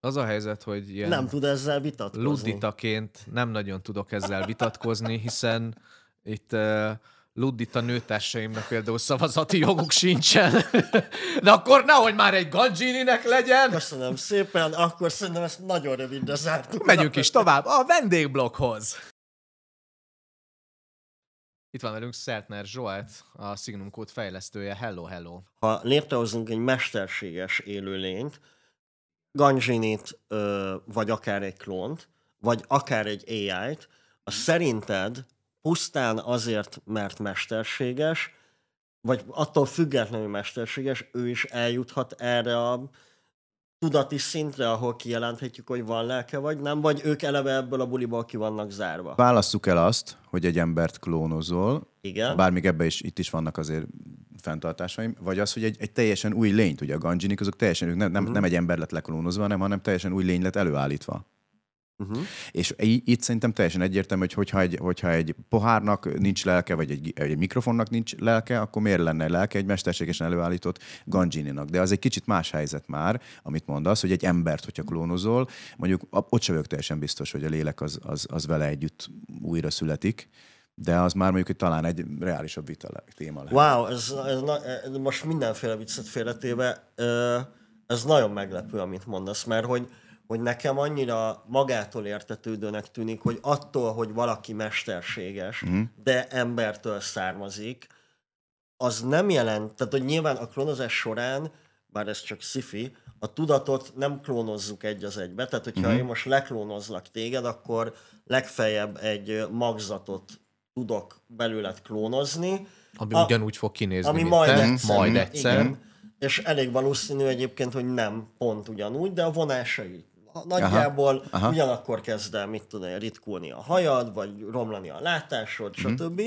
az a helyzet, hogy ilyen Nem tud ezzel vitatkozni. ludditaként nem nagyon tudok ezzel vitatkozni, hiszen itt uh, luddita nőtársaimnak például szavazati joguk sincsen. De akkor nehogy már egy Ganjininek legyen! Köszönöm szépen, akkor szerintem ezt nagyon rövidre zártuk. Megyünk is tovább a vendégblokkhoz. Itt van velünk Szertner Zsolt, a Signum Code fejlesztője. Hello, hello. Ha létrehozunk egy mesterséges élőlényt, Ganjinit, ö, vagy akár egy klónt, vagy akár egy AI-t, az szerinted pusztán azért, mert mesterséges, vagy attól függetlenül mesterséges, ő is eljuthat erre a tudati szintre, ahol kijelenthetjük, hogy van lelke, vagy nem, vagy ők eleve ebből a buliból ki vannak zárva. Válasszuk el azt, hogy egy embert klónozol, Igen. bár még ebbe is, itt is vannak azért fenntartásaim, vagy az, hogy egy, egy teljesen új lényt, ugye a ganjinik, azok teljesen, ők nem, nem, nem egy ember lett leklónozva, hanem, hanem teljesen új lény lett előállítva. Uh-huh. És itt szerintem teljesen egyértelmű, hogy hogyha egy, hogyha egy pohárnak nincs lelke, vagy egy, egy mikrofonnak nincs lelke, akkor miért lenne lelke egy mesterségesen előállított ganjininak? De az egy kicsit más helyzet már, amit mondasz, hogy egy embert, hogyha klónozol, mondjuk ott sem vagyok teljesen biztos, hogy a lélek az, az, az vele együtt újra születik, de az már mondjuk, hogy talán egy reálisabb vita téma lehet. Wow, ez, ez, na- most mindenféle viccet félretéve, ez nagyon meglepő, amit mondasz, mert hogy, hogy nekem annyira magától értetődőnek tűnik, hogy attól, hogy valaki mesterséges, Mhm. mm. de embertől származik, az nem jelent, tehát hogy nyilván a klónozás során, bár ez csak sci a tudatot nem klónozzuk egy az egybe, tehát hogyha Mhm. mm. én most leklónozlak téged, akkor legfeljebb egy magzatot tudok belőled klónozni, Ami A- ugyanúgy fog kinézni, ami majd te. egyszer. Majd egyszer. Igen. És elég valószínű egyébként, hogy nem pont ugyanúgy, de a vonásai nagyjából Aha, aha. ugyanakkor kezd el, mit tudom, ritkulni a hajad, vagy romlani a látásod, Mhm. stb.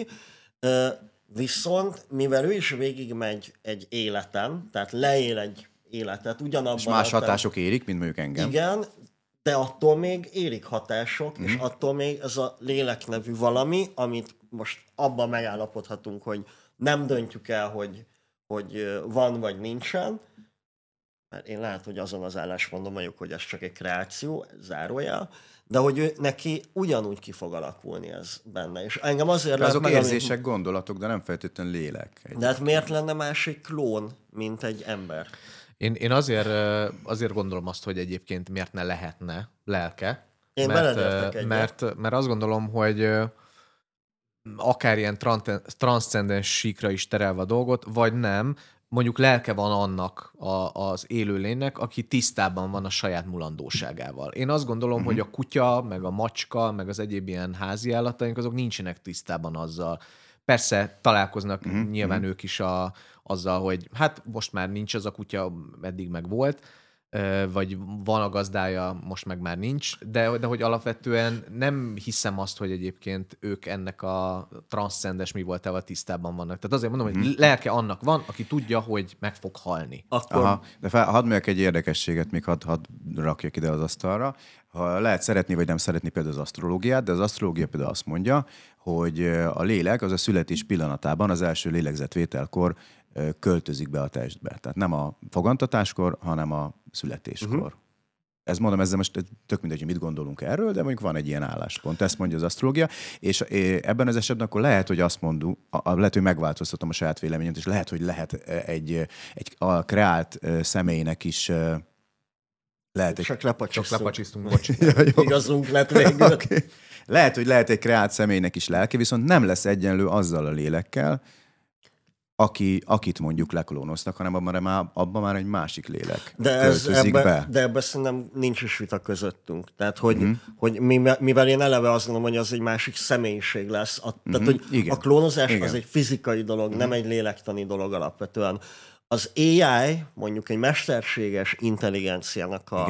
Ö, Viszont, mivel ő is végigmegy egy életen, tehát leél egy életet, ugyanabban És más hatások érik, mint mondjuk engem. igen, de attól még érik hatások, Mhm. mm. és attól még ez a lélek nevű valami, amit most abban megállapodhatunk, hogy nem döntjük el, hogy, hogy van vagy nincsen, mert én lehet, hogy azon az állásponton vagyok, hogy ez csak egy kreáció, zárójel, de hogy ő, neki ugyanúgy ki fog alakulni ez benne. És engem azért Azok meg, amit- érzések, gondolatok, de nem feltétlenül lélek. Egy- De hát miért lenne másik klón, mint egy ember? Én, én azért, azért gondolom azt, hogy egyébként miért ne lehetne lelke. Én mert, mert, mert azt gondolom, hogy akár ilyen tran- transzcendens síkra is terelve a dolgot, vagy nem, mondjuk lelke van annak a, az élőlénynek, aki tisztában van a saját mulandóságával. Én azt gondolom, uh-huh. hogy a kutya, meg a macska, meg az egyéb ilyen házi állataink, azok nincsenek tisztában azzal. Persze találkoznak uh-huh. nyilván ők is a, azzal, hogy hát most már nincs az a kutya, eddig meg volt, vagy van a gazdája, most meg már nincs, de, de hogy alapvetően nem hiszem azt, hogy egyébként ők ennek a transzcendes mi voltával tisztában vannak. Tehát azért mondom, hogy lelke annak van, aki tudja, hogy meg fog halni. Akkor Aha, de fel, hadd mondjak egy érdekességet, még hadd, hadd rakjak ide az asztalra. Ha lehet szeretni vagy nem szeretni például az asztrológiát, de az asztrológia például azt mondja, hogy a lélek az a születés pillanatában, az első lélegzetvételkor költözik be a testbe. Tehát nem a fogantatáskor, hanem a születéskor. Uh-huh. Ez mondom, ezzel most tök mindegy, hogy mit gondolunk erről, de mondjuk van egy ilyen álláspont, ezt mondja az asztrológia, és ebben az esetben akkor lehet, hogy azt a- lehet, hogy megváltoztatom a saját véleményemet, és lehet, hogy lehet eh, egy, egy a kreált személynek is eh, lehet egy csak lepacsisztunk. Csak lepacsisztunk, bocs. Igazunk lett végül. Oké. Lehet, hogy lehet egy kreált személynek is lelke, viszont nem lesz egyenlő azzal a lélekkel, aki, akit mondjuk leklónoztak, hanem abban már, abban már egy másik lélek De, ez, ebbe, be. de ebben szerintem nincs is vita közöttünk. Tehát, hogy, mm-hmm. hogy mivel, mivel én eleve azt gondolom, hogy az egy másik személyiség lesz. A, mm-hmm. Tehát, hogy Igen. a klónozás Igen. az egy fizikai dolog, mm-hmm. nem egy lélektani dolog alapvetően. Az AI, mondjuk egy mesterséges intelligenciának a,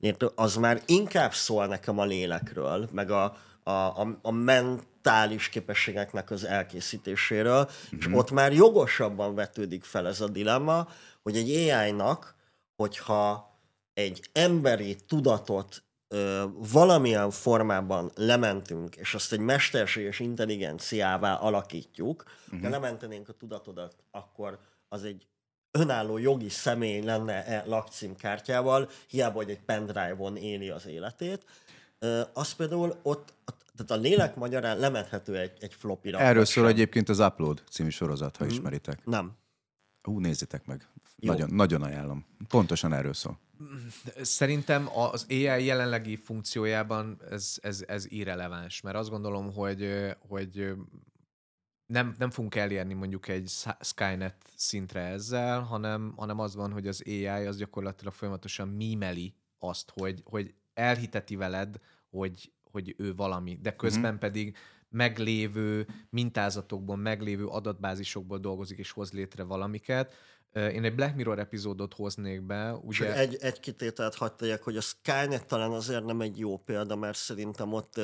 Igen. az már inkább szól nekem a lélekről, meg a, a, a, a mentális képességeknek az elkészítéséről, mm-hmm. és ott már jogosabban vetődik fel ez a dilemma, hogy egy AI-nak, hogyha egy emberi tudatot ö, valamilyen formában lementünk, és azt egy mesterséges intelligenciává alakítjuk, uh-huh. de lementenénk a tudatodat, akkor az egy önálló jogi személy lenne e lakcímkártyával, hiába, hogy egy pendrive-on éli az életét, az például ott, tehát a lélek magyarán lementhető egy, egy flopira. Erről szól egyébként az Upload című sorozat, ha Mhm. ismeritek. Nem. Hú, nézzétek meg. Jó. Nagyon, nagyon ajánlom. Pontosan erről szól. Szerintem az AI jelenlegi funkciójában ez, ez, ez irreleváns, mert azt gondolom, hogy, hogy nem, nem fogunk elérni mondjuk egy Skynet szintre ezzel, hanem, hanem az van, hogy az AI az gyakorlatilag folyamatosan mímeli azt, hogy, hogy elhiteti veled, hogy, hogy ő valami, de közben mm. pedig meglévő mintázatokból, meglévő adatbázisokból dolgozik és hoz létre valamiket. Én egy Black Mirror epizódot hoznék be, Csak ugye... egy, egy kitételt hagyd tegyek, hogy a Skynet talán azért nem egy jó példa, mert szerintem ott,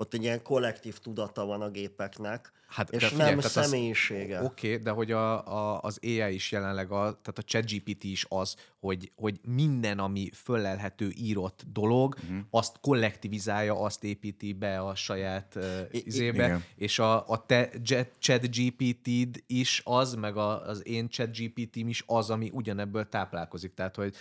ott egy ilyen kollektív tudata van a gépeknek, Hát, és figyelj, nem személyisége. Oké, okay, de hogy a, a, az AI is jelenleg, a, tehát a ChatGPT is az, hogy, hogy minden, ami föllelhető írott dolog, uh-huh. azt kollektivizálja, azt építi be a saját uh, I- izébe, igen. és a, a te ChatGPT-d is az, meg a, az én ChatGPT-m is az, ami ugyanebből táplálkozik. Tehát, hogy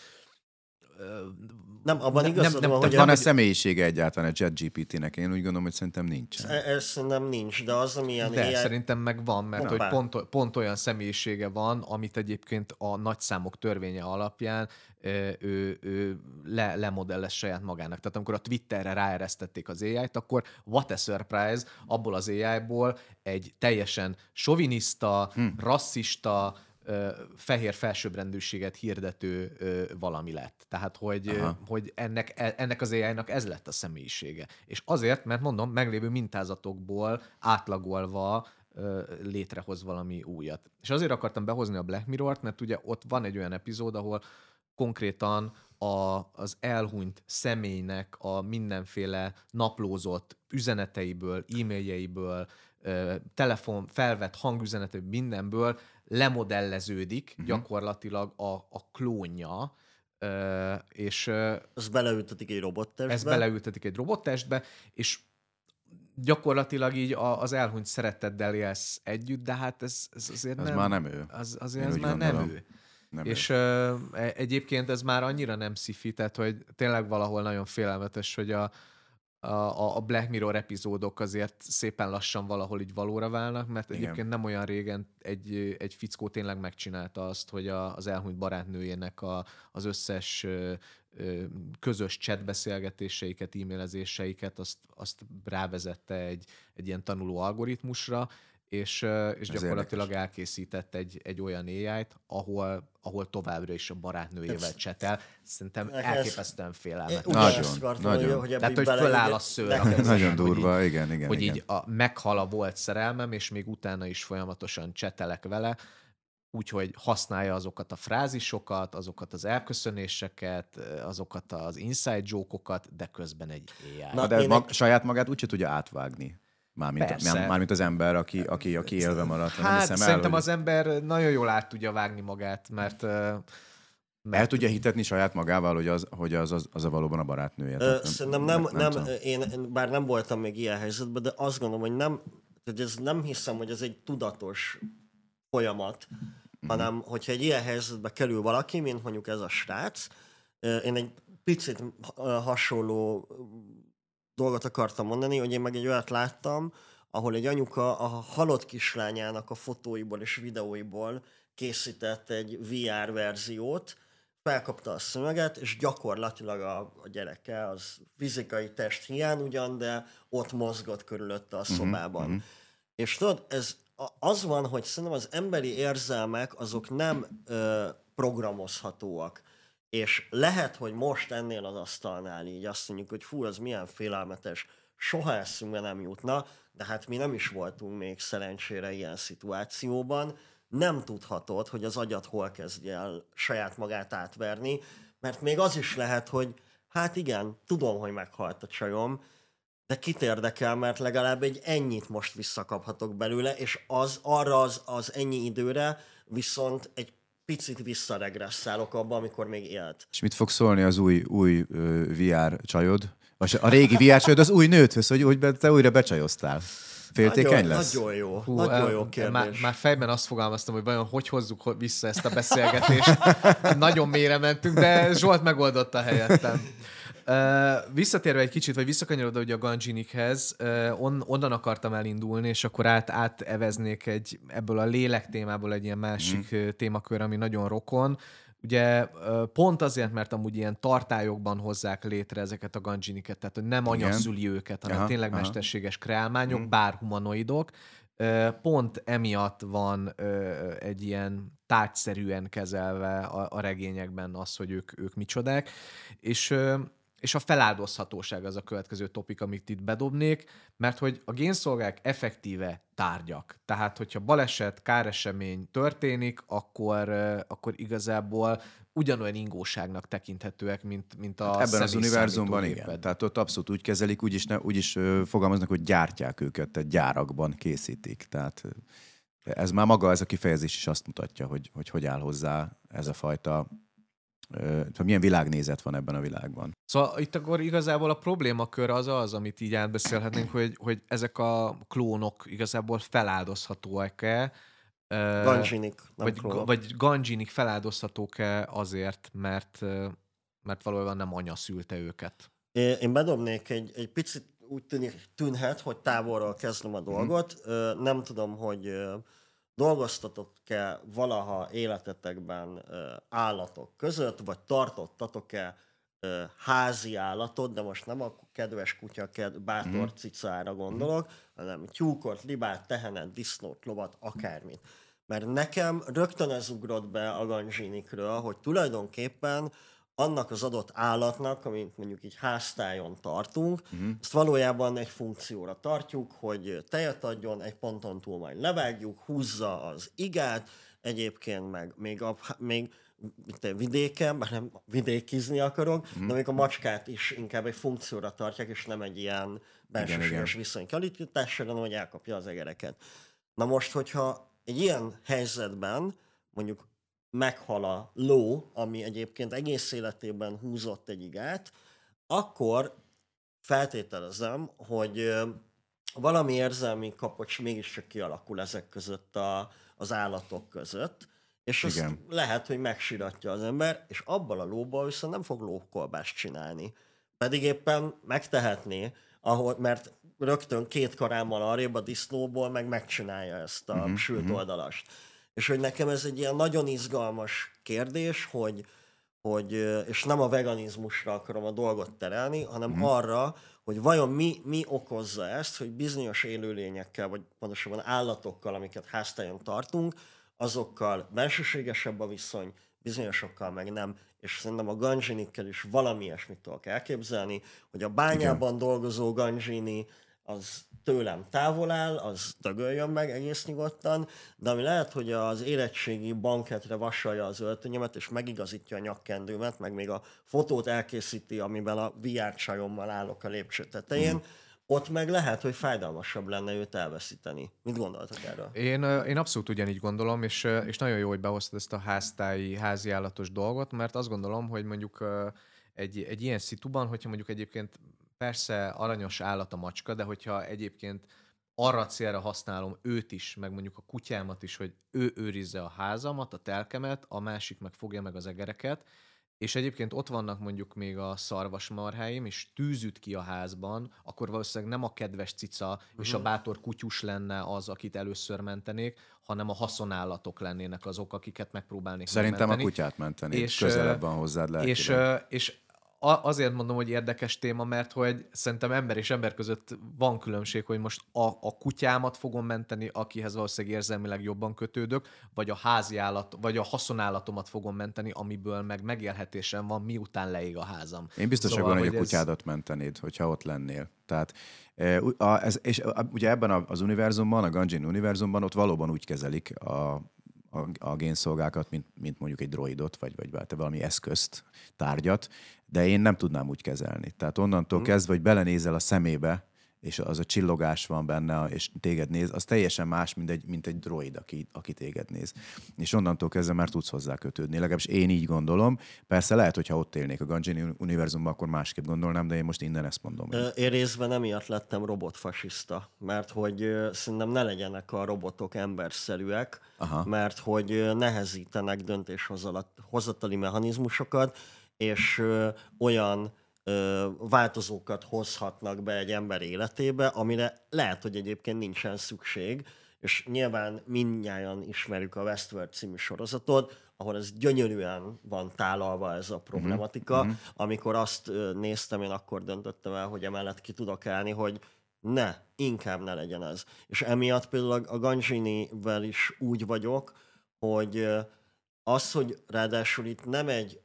Nem, abban nem- igazad nem- van, nem- hogy Van-e a, személyisége egyáltalán a ChatGPT-nek? Én úgy gondolom, hogy szerintem nincsen. e- ez szerintem nincs, de az, amilyen De AI... szerintem meg van, mert Hoppá. hogy pont, pont olyan személyisége van, amit egyébként a nagyszámok törvénye alapján ö, ő, ő le, lemodellez saját magának. Tehát amikor a Twitterre ráeresztették az AI-t, akkor what a surprise, abból az AI-ból egy teljesen soviniszta, hm. rasszista, ö, fehér felsőbbrendűséget hirdető ö, valami lett. Tehát, hogy, ö, hogy ennek, e- ennek az AI-nak ez lett a személyisége. És azért, mert mondom, meglévő mintázatokból átlagolva létrehoz valami újat. És azért akartam behozni a Black Mirror-t, mert ugye ott van egy olyan epizód, ahol konkrétan a, az elhunyt személynek a mindenféle naplózott üzeneteiből, e-mailjeiből, telefon, felvett hangüzeneteiből, mindenből lemodelleződik uh-huh. gyakorlatilag a, a klónja, ö, és ö, Az beleültetik egy robottestbe. ezt beleültetik egy robottestbe, és gyakorlatilag így a, az elhunyt szereteddel élsz együtt, de hát ez, ez azért Ez nem... már nem ő. Az, azért Én ez már nem gondolom. ő. Nem és ö, e- egyébként ez már annyira nem szifi, tehát hogy tényleg valahol nagyon félelmetes, hogy a, a, a Black Mirror epizódok azért szépen lassan valahol így valóra válnak, mert Igen. egyébként nem olyan régen egy, egy fickó tényleg megcsinálta azt, hogy a, az elhunyt barátnőjének a, az összes ö, ö, közös chatbeszélgetéseiket, e-mailezéseiket, azt, azt rávezette egy, egy ilyen tanuló algoritmusra, és, és Ez gyakorlatilag elkészített egy, egy olyan AI-t, ahol, ahol továbbra is a barátnőjével csetel. Szerintem Ez- elképesztően félelmetes. Nagyon, akartam, nagyon. hogy, hogy Tehát, hogy föláll a szőr a. Nagyon hogy durva, igen, igen. hogy igen. így a meghala volt szerelmem, és még utána is folyamatosan csetelek vele, úgyhogy használja azokat a frázisokat, azokat az elköszönéseket, azokat az inside joke-okat, de közben egy AI. Na, de mag, egy- saját magát úgyse tudja átvágni. Mármint, Persze. már, mármint az ember, aki, aki, aki élve maradt. Nem hát hiszem el, szerintem hogy az ember nagyon jól át tudja vágni magát, mert ö, El tudja hitetni saját magával, hogy az, hogy az, az, az a valóban a barátnője. Ö, Tehát Szerintem nem, nem, tudom. én, én bár nem voltam még ilyen helyzetben, de azt gondolom, hogy nem, hogy ez nem hiszem, hogy ez egy tudatos folyamat, Mhm. hanem hogyha egy ilyen helyzetbe kerül valaki, mint mondjuk ez a srác, én egy picit hasonló dolgot akartam mondani, hogy én meg egy olyat láttam, ahol egy anyuka a halott kislányának a fotóiból és videóiból készített egy VR verziót, felkapta a szöveget, és gyakorlatilag a, a gyereke az fizikai test hiány ugyan, de ott mozgott körülötte a szobában. Uh-huh. És tudod, ez az van, hogy szerintem az emberi érzelmek azok nem ö, programozhatóak. És lehet, hogy most ennél az asztalnál így azt mondjuk, hogy fú, az milyen félelmetes, soha eszünkbe nem jutna, de hát mi nem is voltunk még szerencsére ilyen szituációban. Nem tudhatod, hogy az agyat hol kezdje el saját magát átverni, mert még az is lehet, hogy hát igen, tudom, hogy meghalt a csajom, de kit érdekel, mert legalább egy ennyit most visszakaphatok belőle, és az arra az, az ennyi időre viszont egy picit visszaregresszálok abba, amikor még élt. És mit fog szólni az új, új ö, VR csajod? Vagy a régi VR csajod az új nőthöz, hogy, hogy te újra becsajoztál? Féltékeny nagyon, lesz? Nagyon jó, Hú, nagyon ö, jó kérdés. Már, már fejben azt fogalmaztam, hogy vajon hogy hozzuk ho- vissza ezt a beszélgetést. Nagyon mélyre mentünk, de Zsolt megoldotta helyettem. Uh, visszatérve egy kicsit, vagy visszakanyarodva ugye a Ganjinikhez, uh, on, onnan akartam elindulni, és akkor át, áteveznék egy, ebből a lélek témából egy ilyen másik mm. témakör, ami nagyon rokon. Ugye pont azért, mert amúgy ilyen tartályokban hozzák létre ezeket a ganjiniket, tehát hogy nem anya Igen. szüli őket, hanem Aha, tényleg aha. mesterséges kreálmányok, bár humanoidok. Pont emiatt van egy ilyen tárgyszerűen kezelve a, a regényekben az, hogy ők, ők micsodák, és és a feláldozhatóság az a következő topik, amit itt bedobnék, mert hogy a génszolgák effektíve tárgyak. Tehát, hogyha baleset, káresemény történik, akkor, akkor igazából ugyanolyan ingóságnak tekinthetőek, mint, mint a Hát Ebben az univerzumban igen. Tehát ott abszolút úgy kezelik, úgyis, ne, úgyis fogalmaznak, hogy gyártják őket, tehát gyárakban készítik. Tehát ez már maga, ez a kifejezés is azt mutatja, hogy hogy, hogy áll hozzá ez a fajta, milyen világnézet van ebben a világban. Szóval itt akkor igazából a problémakör az az, amit így átbeszélhetnénk, hogy, hogy ezek a klónok igazából feláldozhatóak-e, Ganjinik, nem vagy, klónok. vagy ganjinik feláldozhatók-e azért, mert, mert valójában nem anya szülte őket. Én én bedobnék egy, egy picit úgy tűnik, tűnhet, hogy távolról kezdem a dolgot. Ö, Nem tudom, hogy dolgoztatok-e valaha életetekben állatok között, vagy tartottatok-e házi állatot, de most nem a kedves kutya, ked, bátor cicára gondolok, hanem tyúkot, libát, tehenet, disznót, lovat, akármit. Mert nekem rögtön ez ugrott be a ganzsinikről, hogy tulajdonképpen annak az adott állatnak, amit mondjuk így háztájon tartunk, uh-huh. azt valójában egy funkcióra tartjuk, hogy tejet adjon, egy ponton túl majd levágjuk, húzza az igát, egyébként meg még, a, még egy vidéken, mert nem vidékizni akarok, uh-huh. de még a macskát is inkább egy funkcióra tartják, és nem egy ilyen belsőséges viszony kialakításra, hanem hogy elkapja az egereket. Na most, hogyha egy ilyen helyzetben mondjuk meghal a ló, ami egyébként egész életében húzott egy igát, akkor feltételezem, hogy valami érzelmi kapocs mégiscsak kialakul ezek között a, az állatok között, És azt Igen. lehet, hogy megsiratja az ember, és abban a lóban viszont nem fog lókolbást csinálni. Pedig éppen megtehetné, ahol, mert rögtön két karámmal arrébb a disznóból meg megcsinálja ezt a uh-huh, sült oldalast. És hogy nekem ez egy ilyen nagyon izgalmas kérdés, hogy, hogy és nem a veganizmusra akarom a dolgot terelni, hanem uh-huh. arra, hogy vajon mi, mi okozza ezt, hogy bizonyos élőlényekkel, vagy pontosabban állatokkal, amiket háztájon tartunk, azokkal bensőségesebb a viszony, bizonyosokkal meg nem, és szerintem a ganzsinikkel is valami ilyesmit tudok elképzelni, hogy a bányában Igen. dolgozó ganzsini az tőlem távol áll, az dögöljön meg egész nyugodtan, de ami lehet, hogy az érettségi banketre vasalja az öltönyemet, és megigazítja a nyakkendőmet, meg még a fotót elkészíti, amiben a VR csajommal állok a lépcső tetején, mm. ott meg lehet, hogy fájdalmasabb lenne őt elveszíteni. Mit gondoltak erről? Én, én abszolút ugyanígy gondolom, és, és nagyon jó, hogy behoztad ezt a háztáji, házi állatos dolgot, mert azt gondolom, hogy mondjuk egy, egy ilyen szituban, hogyha mondjuk egyébként persze aranyos állat a macska, de hogyha egyébként arra a célra használom őt is, meg mondjuk a kutyámat is, hogy ő őrizze a házamat, a telkemet, a másik meg fogja meg az egereket, és egyébként ott vannak mondjuk még a szarvasmarháim, és tűz üt ki a házban, akkor valószínűleg nem a kedves cica uh-huh. és a bátor kutyus lenne az, akit először mentenék, hanem a haszonállatok lennének azok, akiket megpróbálnék Szerintem a megmenteni. kutyát menteni, És, és, közelebb van hozzád És, lelkileg. és a- azért mondom, hogy érdekes téma, mert hogy szerintem ember és ember között van különbség, hogy most a, a kutyámat fogom menteni, akihez valószínűleg érzelmileg jobban kötődök, vagy a házi állat, vagy a haszonállatomat fogom menteni, amiből meg megélhetésem van, miután leég a házam. Én biztos szóval, hogy a hogy ez- kutyádat mentenéd, hogyha ott lennél. Tehát, e, ez, és ugye ebben az univerzumban, a Ganjin univerzumban ott valóban úgy kezelik a, a, a génszolgákat, mint, mint mondjuk egy droidot, vagy, vagy bár- valami eszközt, tárgyat, de én nem tudnám úgy kezelni. Tehát onnantól kezdve, hogy belenézel a szemébe, és az a csillogás van benne, és téged néz, az teljesen más, mint egy, mint egy droid, aki, aki téged néz. És onnantól kezdve már tudsz hozzá kötődni. Legalábbis én így gondolom. Persze lehet, hogyha ott élnék a Ganjini univerzumban, akkor másképp gondolnám, de én most innen ezt mondom. Én részben emiatt lettem robotfasiszta, mert hogy szerintem ne legyenek a robotok emberszerűek, Aha. mert hogy nehezítenek döntéshozatali mechanizmusokat, és olyan változókat hozhatnak be egy ember életébe, amire lehet, hogy egyébként nincsen szükség, és nyilván mindnyájan ismerjük a Westworld című sorozatot, ahol ez gyönyörűen van tálalva ez a problematika. Uh-huh. Amikor azt néztem, én akkor döntöttem el, hogy emellett ki tudok állni, hogy ne, inkább ne legyen ez. És emiatt például a- Ganjini-vel is úgy vagyok, hogy az, hogy ráadásul itt nem egy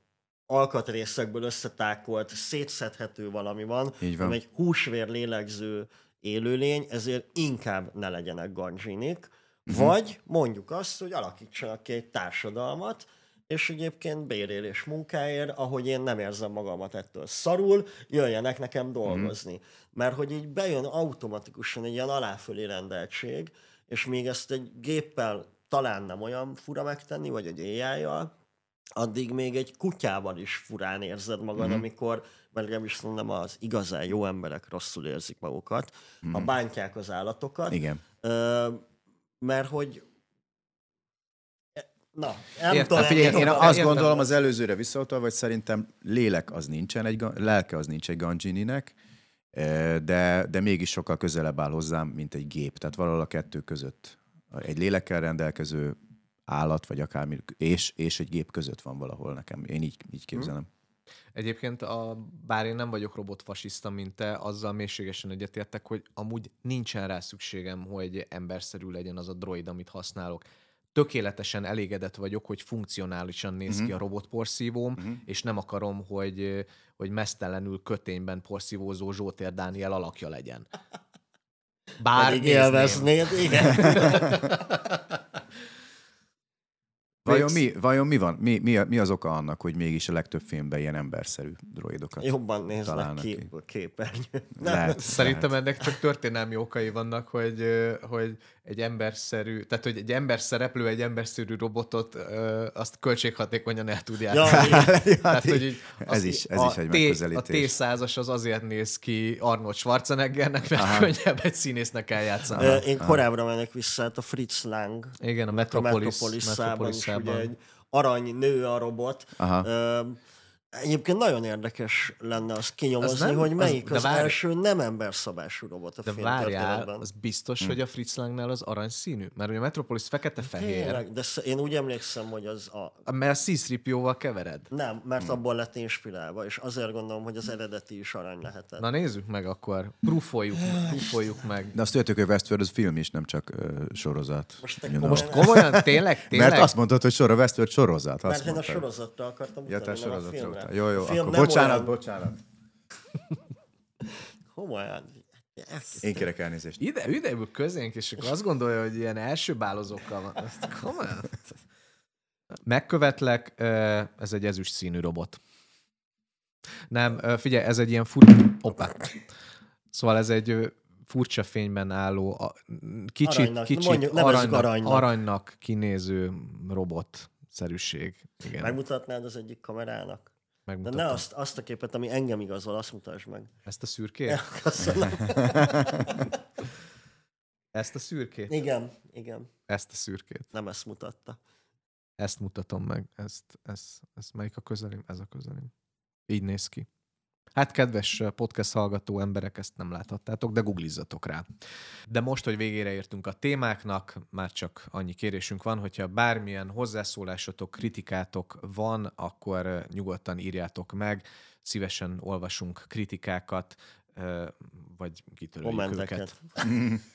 alkatrészekből összetákolt, szétszedhető valami van, Így van. egy húsvér lélegző élőlény, ezért inkább ne legyenek ganzsinik, Mhm. uh-huh. vagy mondjuk azt, hogy alakítsanak ki egy társadalmat, és egyébként bérélés munkáért, ahogy én nem érzem magamat ettől szarul, jöjjenek nekem dolgozni. Mhm. Uh-huh. Mert hogy így bejön automatikusan egy ilyen aláfölé rendeltség, és még ezt egy géppel talán nem olyan fura megtenni, vagy egy ai addig még egy kutyával is furán érzed magad, Mhm. mm-hmm. amikor, mert legalábbis nem az igazán jó emberek rosszul érzik magukat, mm-hmm. ha bántják az állatokat. Igen. Ö, mert hogy Na, nem Értem. tudom, figyelj, én ennél azt értem. gondolom az előzőre visszautalva, hogy szerintem lélek az nincsen, egy, lelke az nincs egy Ganjininek, eh, de, de mégis sokkal közelebb áll hozzám, mint egy gép. Tehát valahol a kettő között. Egy lélekkel rendelkező állat, vagy akármi, és, és egy gép között van valahol nekem. Én így, így képzelem. Egyébként, a, bár én nem vagyok robotfasiszta, mint te, azzal mélységesen egyetértek, hogy amúgy nincsen rá szükségem, hogy emberszerű legyen az a droid, amit használok. Tökéletesen elégedett vagyok, hogy funkcionálisan néz Mhm. ki a robotporszívóm, és nem akarom, hogy, hogy mesztelenül kötényben porszívózó Zsótér Dániel alakja legyen. Bár Pedig élveznéd, igen. Vajon mi, vajon mi van? Mi, mi, mi az oka annak, hogy mégis a legtöbb filmben ilyen emberszerű droidokat Jobban néznek a képernyő. Lehet, Szerintem lehet. ennek csak történelmi okai vannak, hogy, hogy egy emberszerű, tehát hogy egy ember szereplő, egy emberszerű robotot ö, azt költséghatékonyan el tud játszani. Ja. Tehát, hogy így Ez az- is- ez a is egy T- megközelítés. A T100-as az azért néz ki Arnold Schwarzeneggernek, mert Aha. könnyebb egy színésznek eljátszani. Én korábbra mennek vissza, hát a Fritz Lang Igen, a a Metropolis, Metropolis-szában is ugye egy arany nő a robot. Aha. Ö, Egyébként nagyon érdekes lenne azt kinyomozni, Az nem- hogy az- melyik de az, várj. első nem emberszabású robot a De film várjál, az biztos, Hm. hogy a Fritz Langnál az aranyszínű? Mert ugye a Metropolis fekete-fehér, Tényleg, de én úgy emlékszem, hogy az a... mert a C-3PO-val kevered. Nem, Hm. mert abból lett inspirálva, és azért gondolom, hogy az eredeti is arany lehetett. Na nézzük meg akkor, prúfoljuk, prúfoljuk meg. De azt tudjátok, hogy Westworld az film is, nem csak uh, sorozat. Most te You know. Most komolyan, tényleg, tényleg? Mert azt mondtad, hogy sor a Westworld sorozat. Azt Mert én a sorozatra akartam Ja, utalni, a sorozatra filmre. Jó, jó, A film akkor bocsánat, olyan- bocsánat. Komolyan. Én kérek elnézést. Ide, ide ül közénk, és akkor azt gondolja, hogy ilyen első bálozókkal van. Ezt komolyan? Megkövetlek, ez egy ezüst színű robot. Nem, figyelj, ez egy ilyen fur... Opa. Szóval ez egy furcsa fényben álló, kicsit, Aranynak, kicsit mondjuk, aranynak, aranynak. aranynak kinéző robot-szerűség. Igen, Megmutatnád az egyik kamerának? De megmutatom. ne azt, azt a képet, ami engem igazol, azt mutasd meg. Ezt a szürkét? Köszönöm. Ezt a szürkét? Igen, igen. Ezt a szürkét. Nem ezt mutatta. Ezt mutatom meg. Ezt, ezt, ezt melyik a közelim? Ez a közelim. Így néz ki. Hát kedves podcast hallgató emberek, ezt nem láthattátok, de googlizzatok rá. De most, hogy végére értünk a témáknak, már csak annyi kérésünk van, hogyha bármilyen hozzászólásotok, kritikátok van, akkor nyugodtan írjátok meg, szívesen olvasunk kritikákat, vagy kitöröljük őket.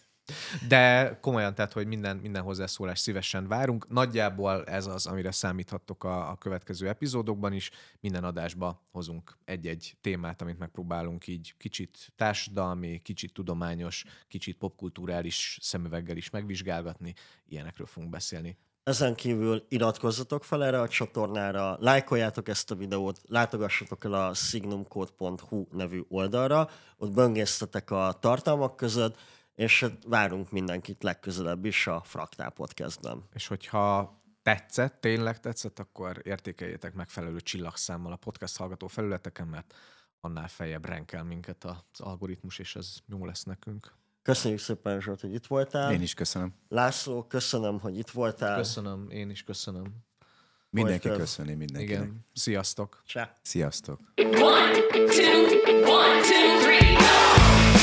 De komolyan, tehát, hogy minden, minden hozzászólást szívesen várunk. Nagyjából ez az, amire számíthattok a, a következő epizódokban is. Minden adásba hozunk egy-egy témát, amit megpróbálunk így kicsit társadalmi, kicsit tudományos, kicsit popkulturális szemüveggel is megvizsgálgatni. Ilyenekről fogunk beszélni. Ezen kívül iratkozzatok fel erre a csatornára, lájkoljátok ezt a videót, látogassatok el a signumcode.hu nevű oldalra, ott böngésztetek a tartalmak között, és várunk mindenkit legközelebb is a Fraktál Podcastben. És hogyha tetszett, tényleg tetszett, akkor értékeljétek megfelelő csillagszámmal a podcast hallgató felületeken, mert annál feljebb renkel minket az algoritmus, és az jó lesz nekünk. Köszönjük szépen, Zsolt, hogy itt voltál. Én is köszönöm. László, köszönöm, hogy itt voltál. Köszönöm, én is köszönöm. Mindenki Folytasd. köszöni mindenkinek. Igen, sziasztok! Csá. Sziasztok. One, two, one, two, three, go!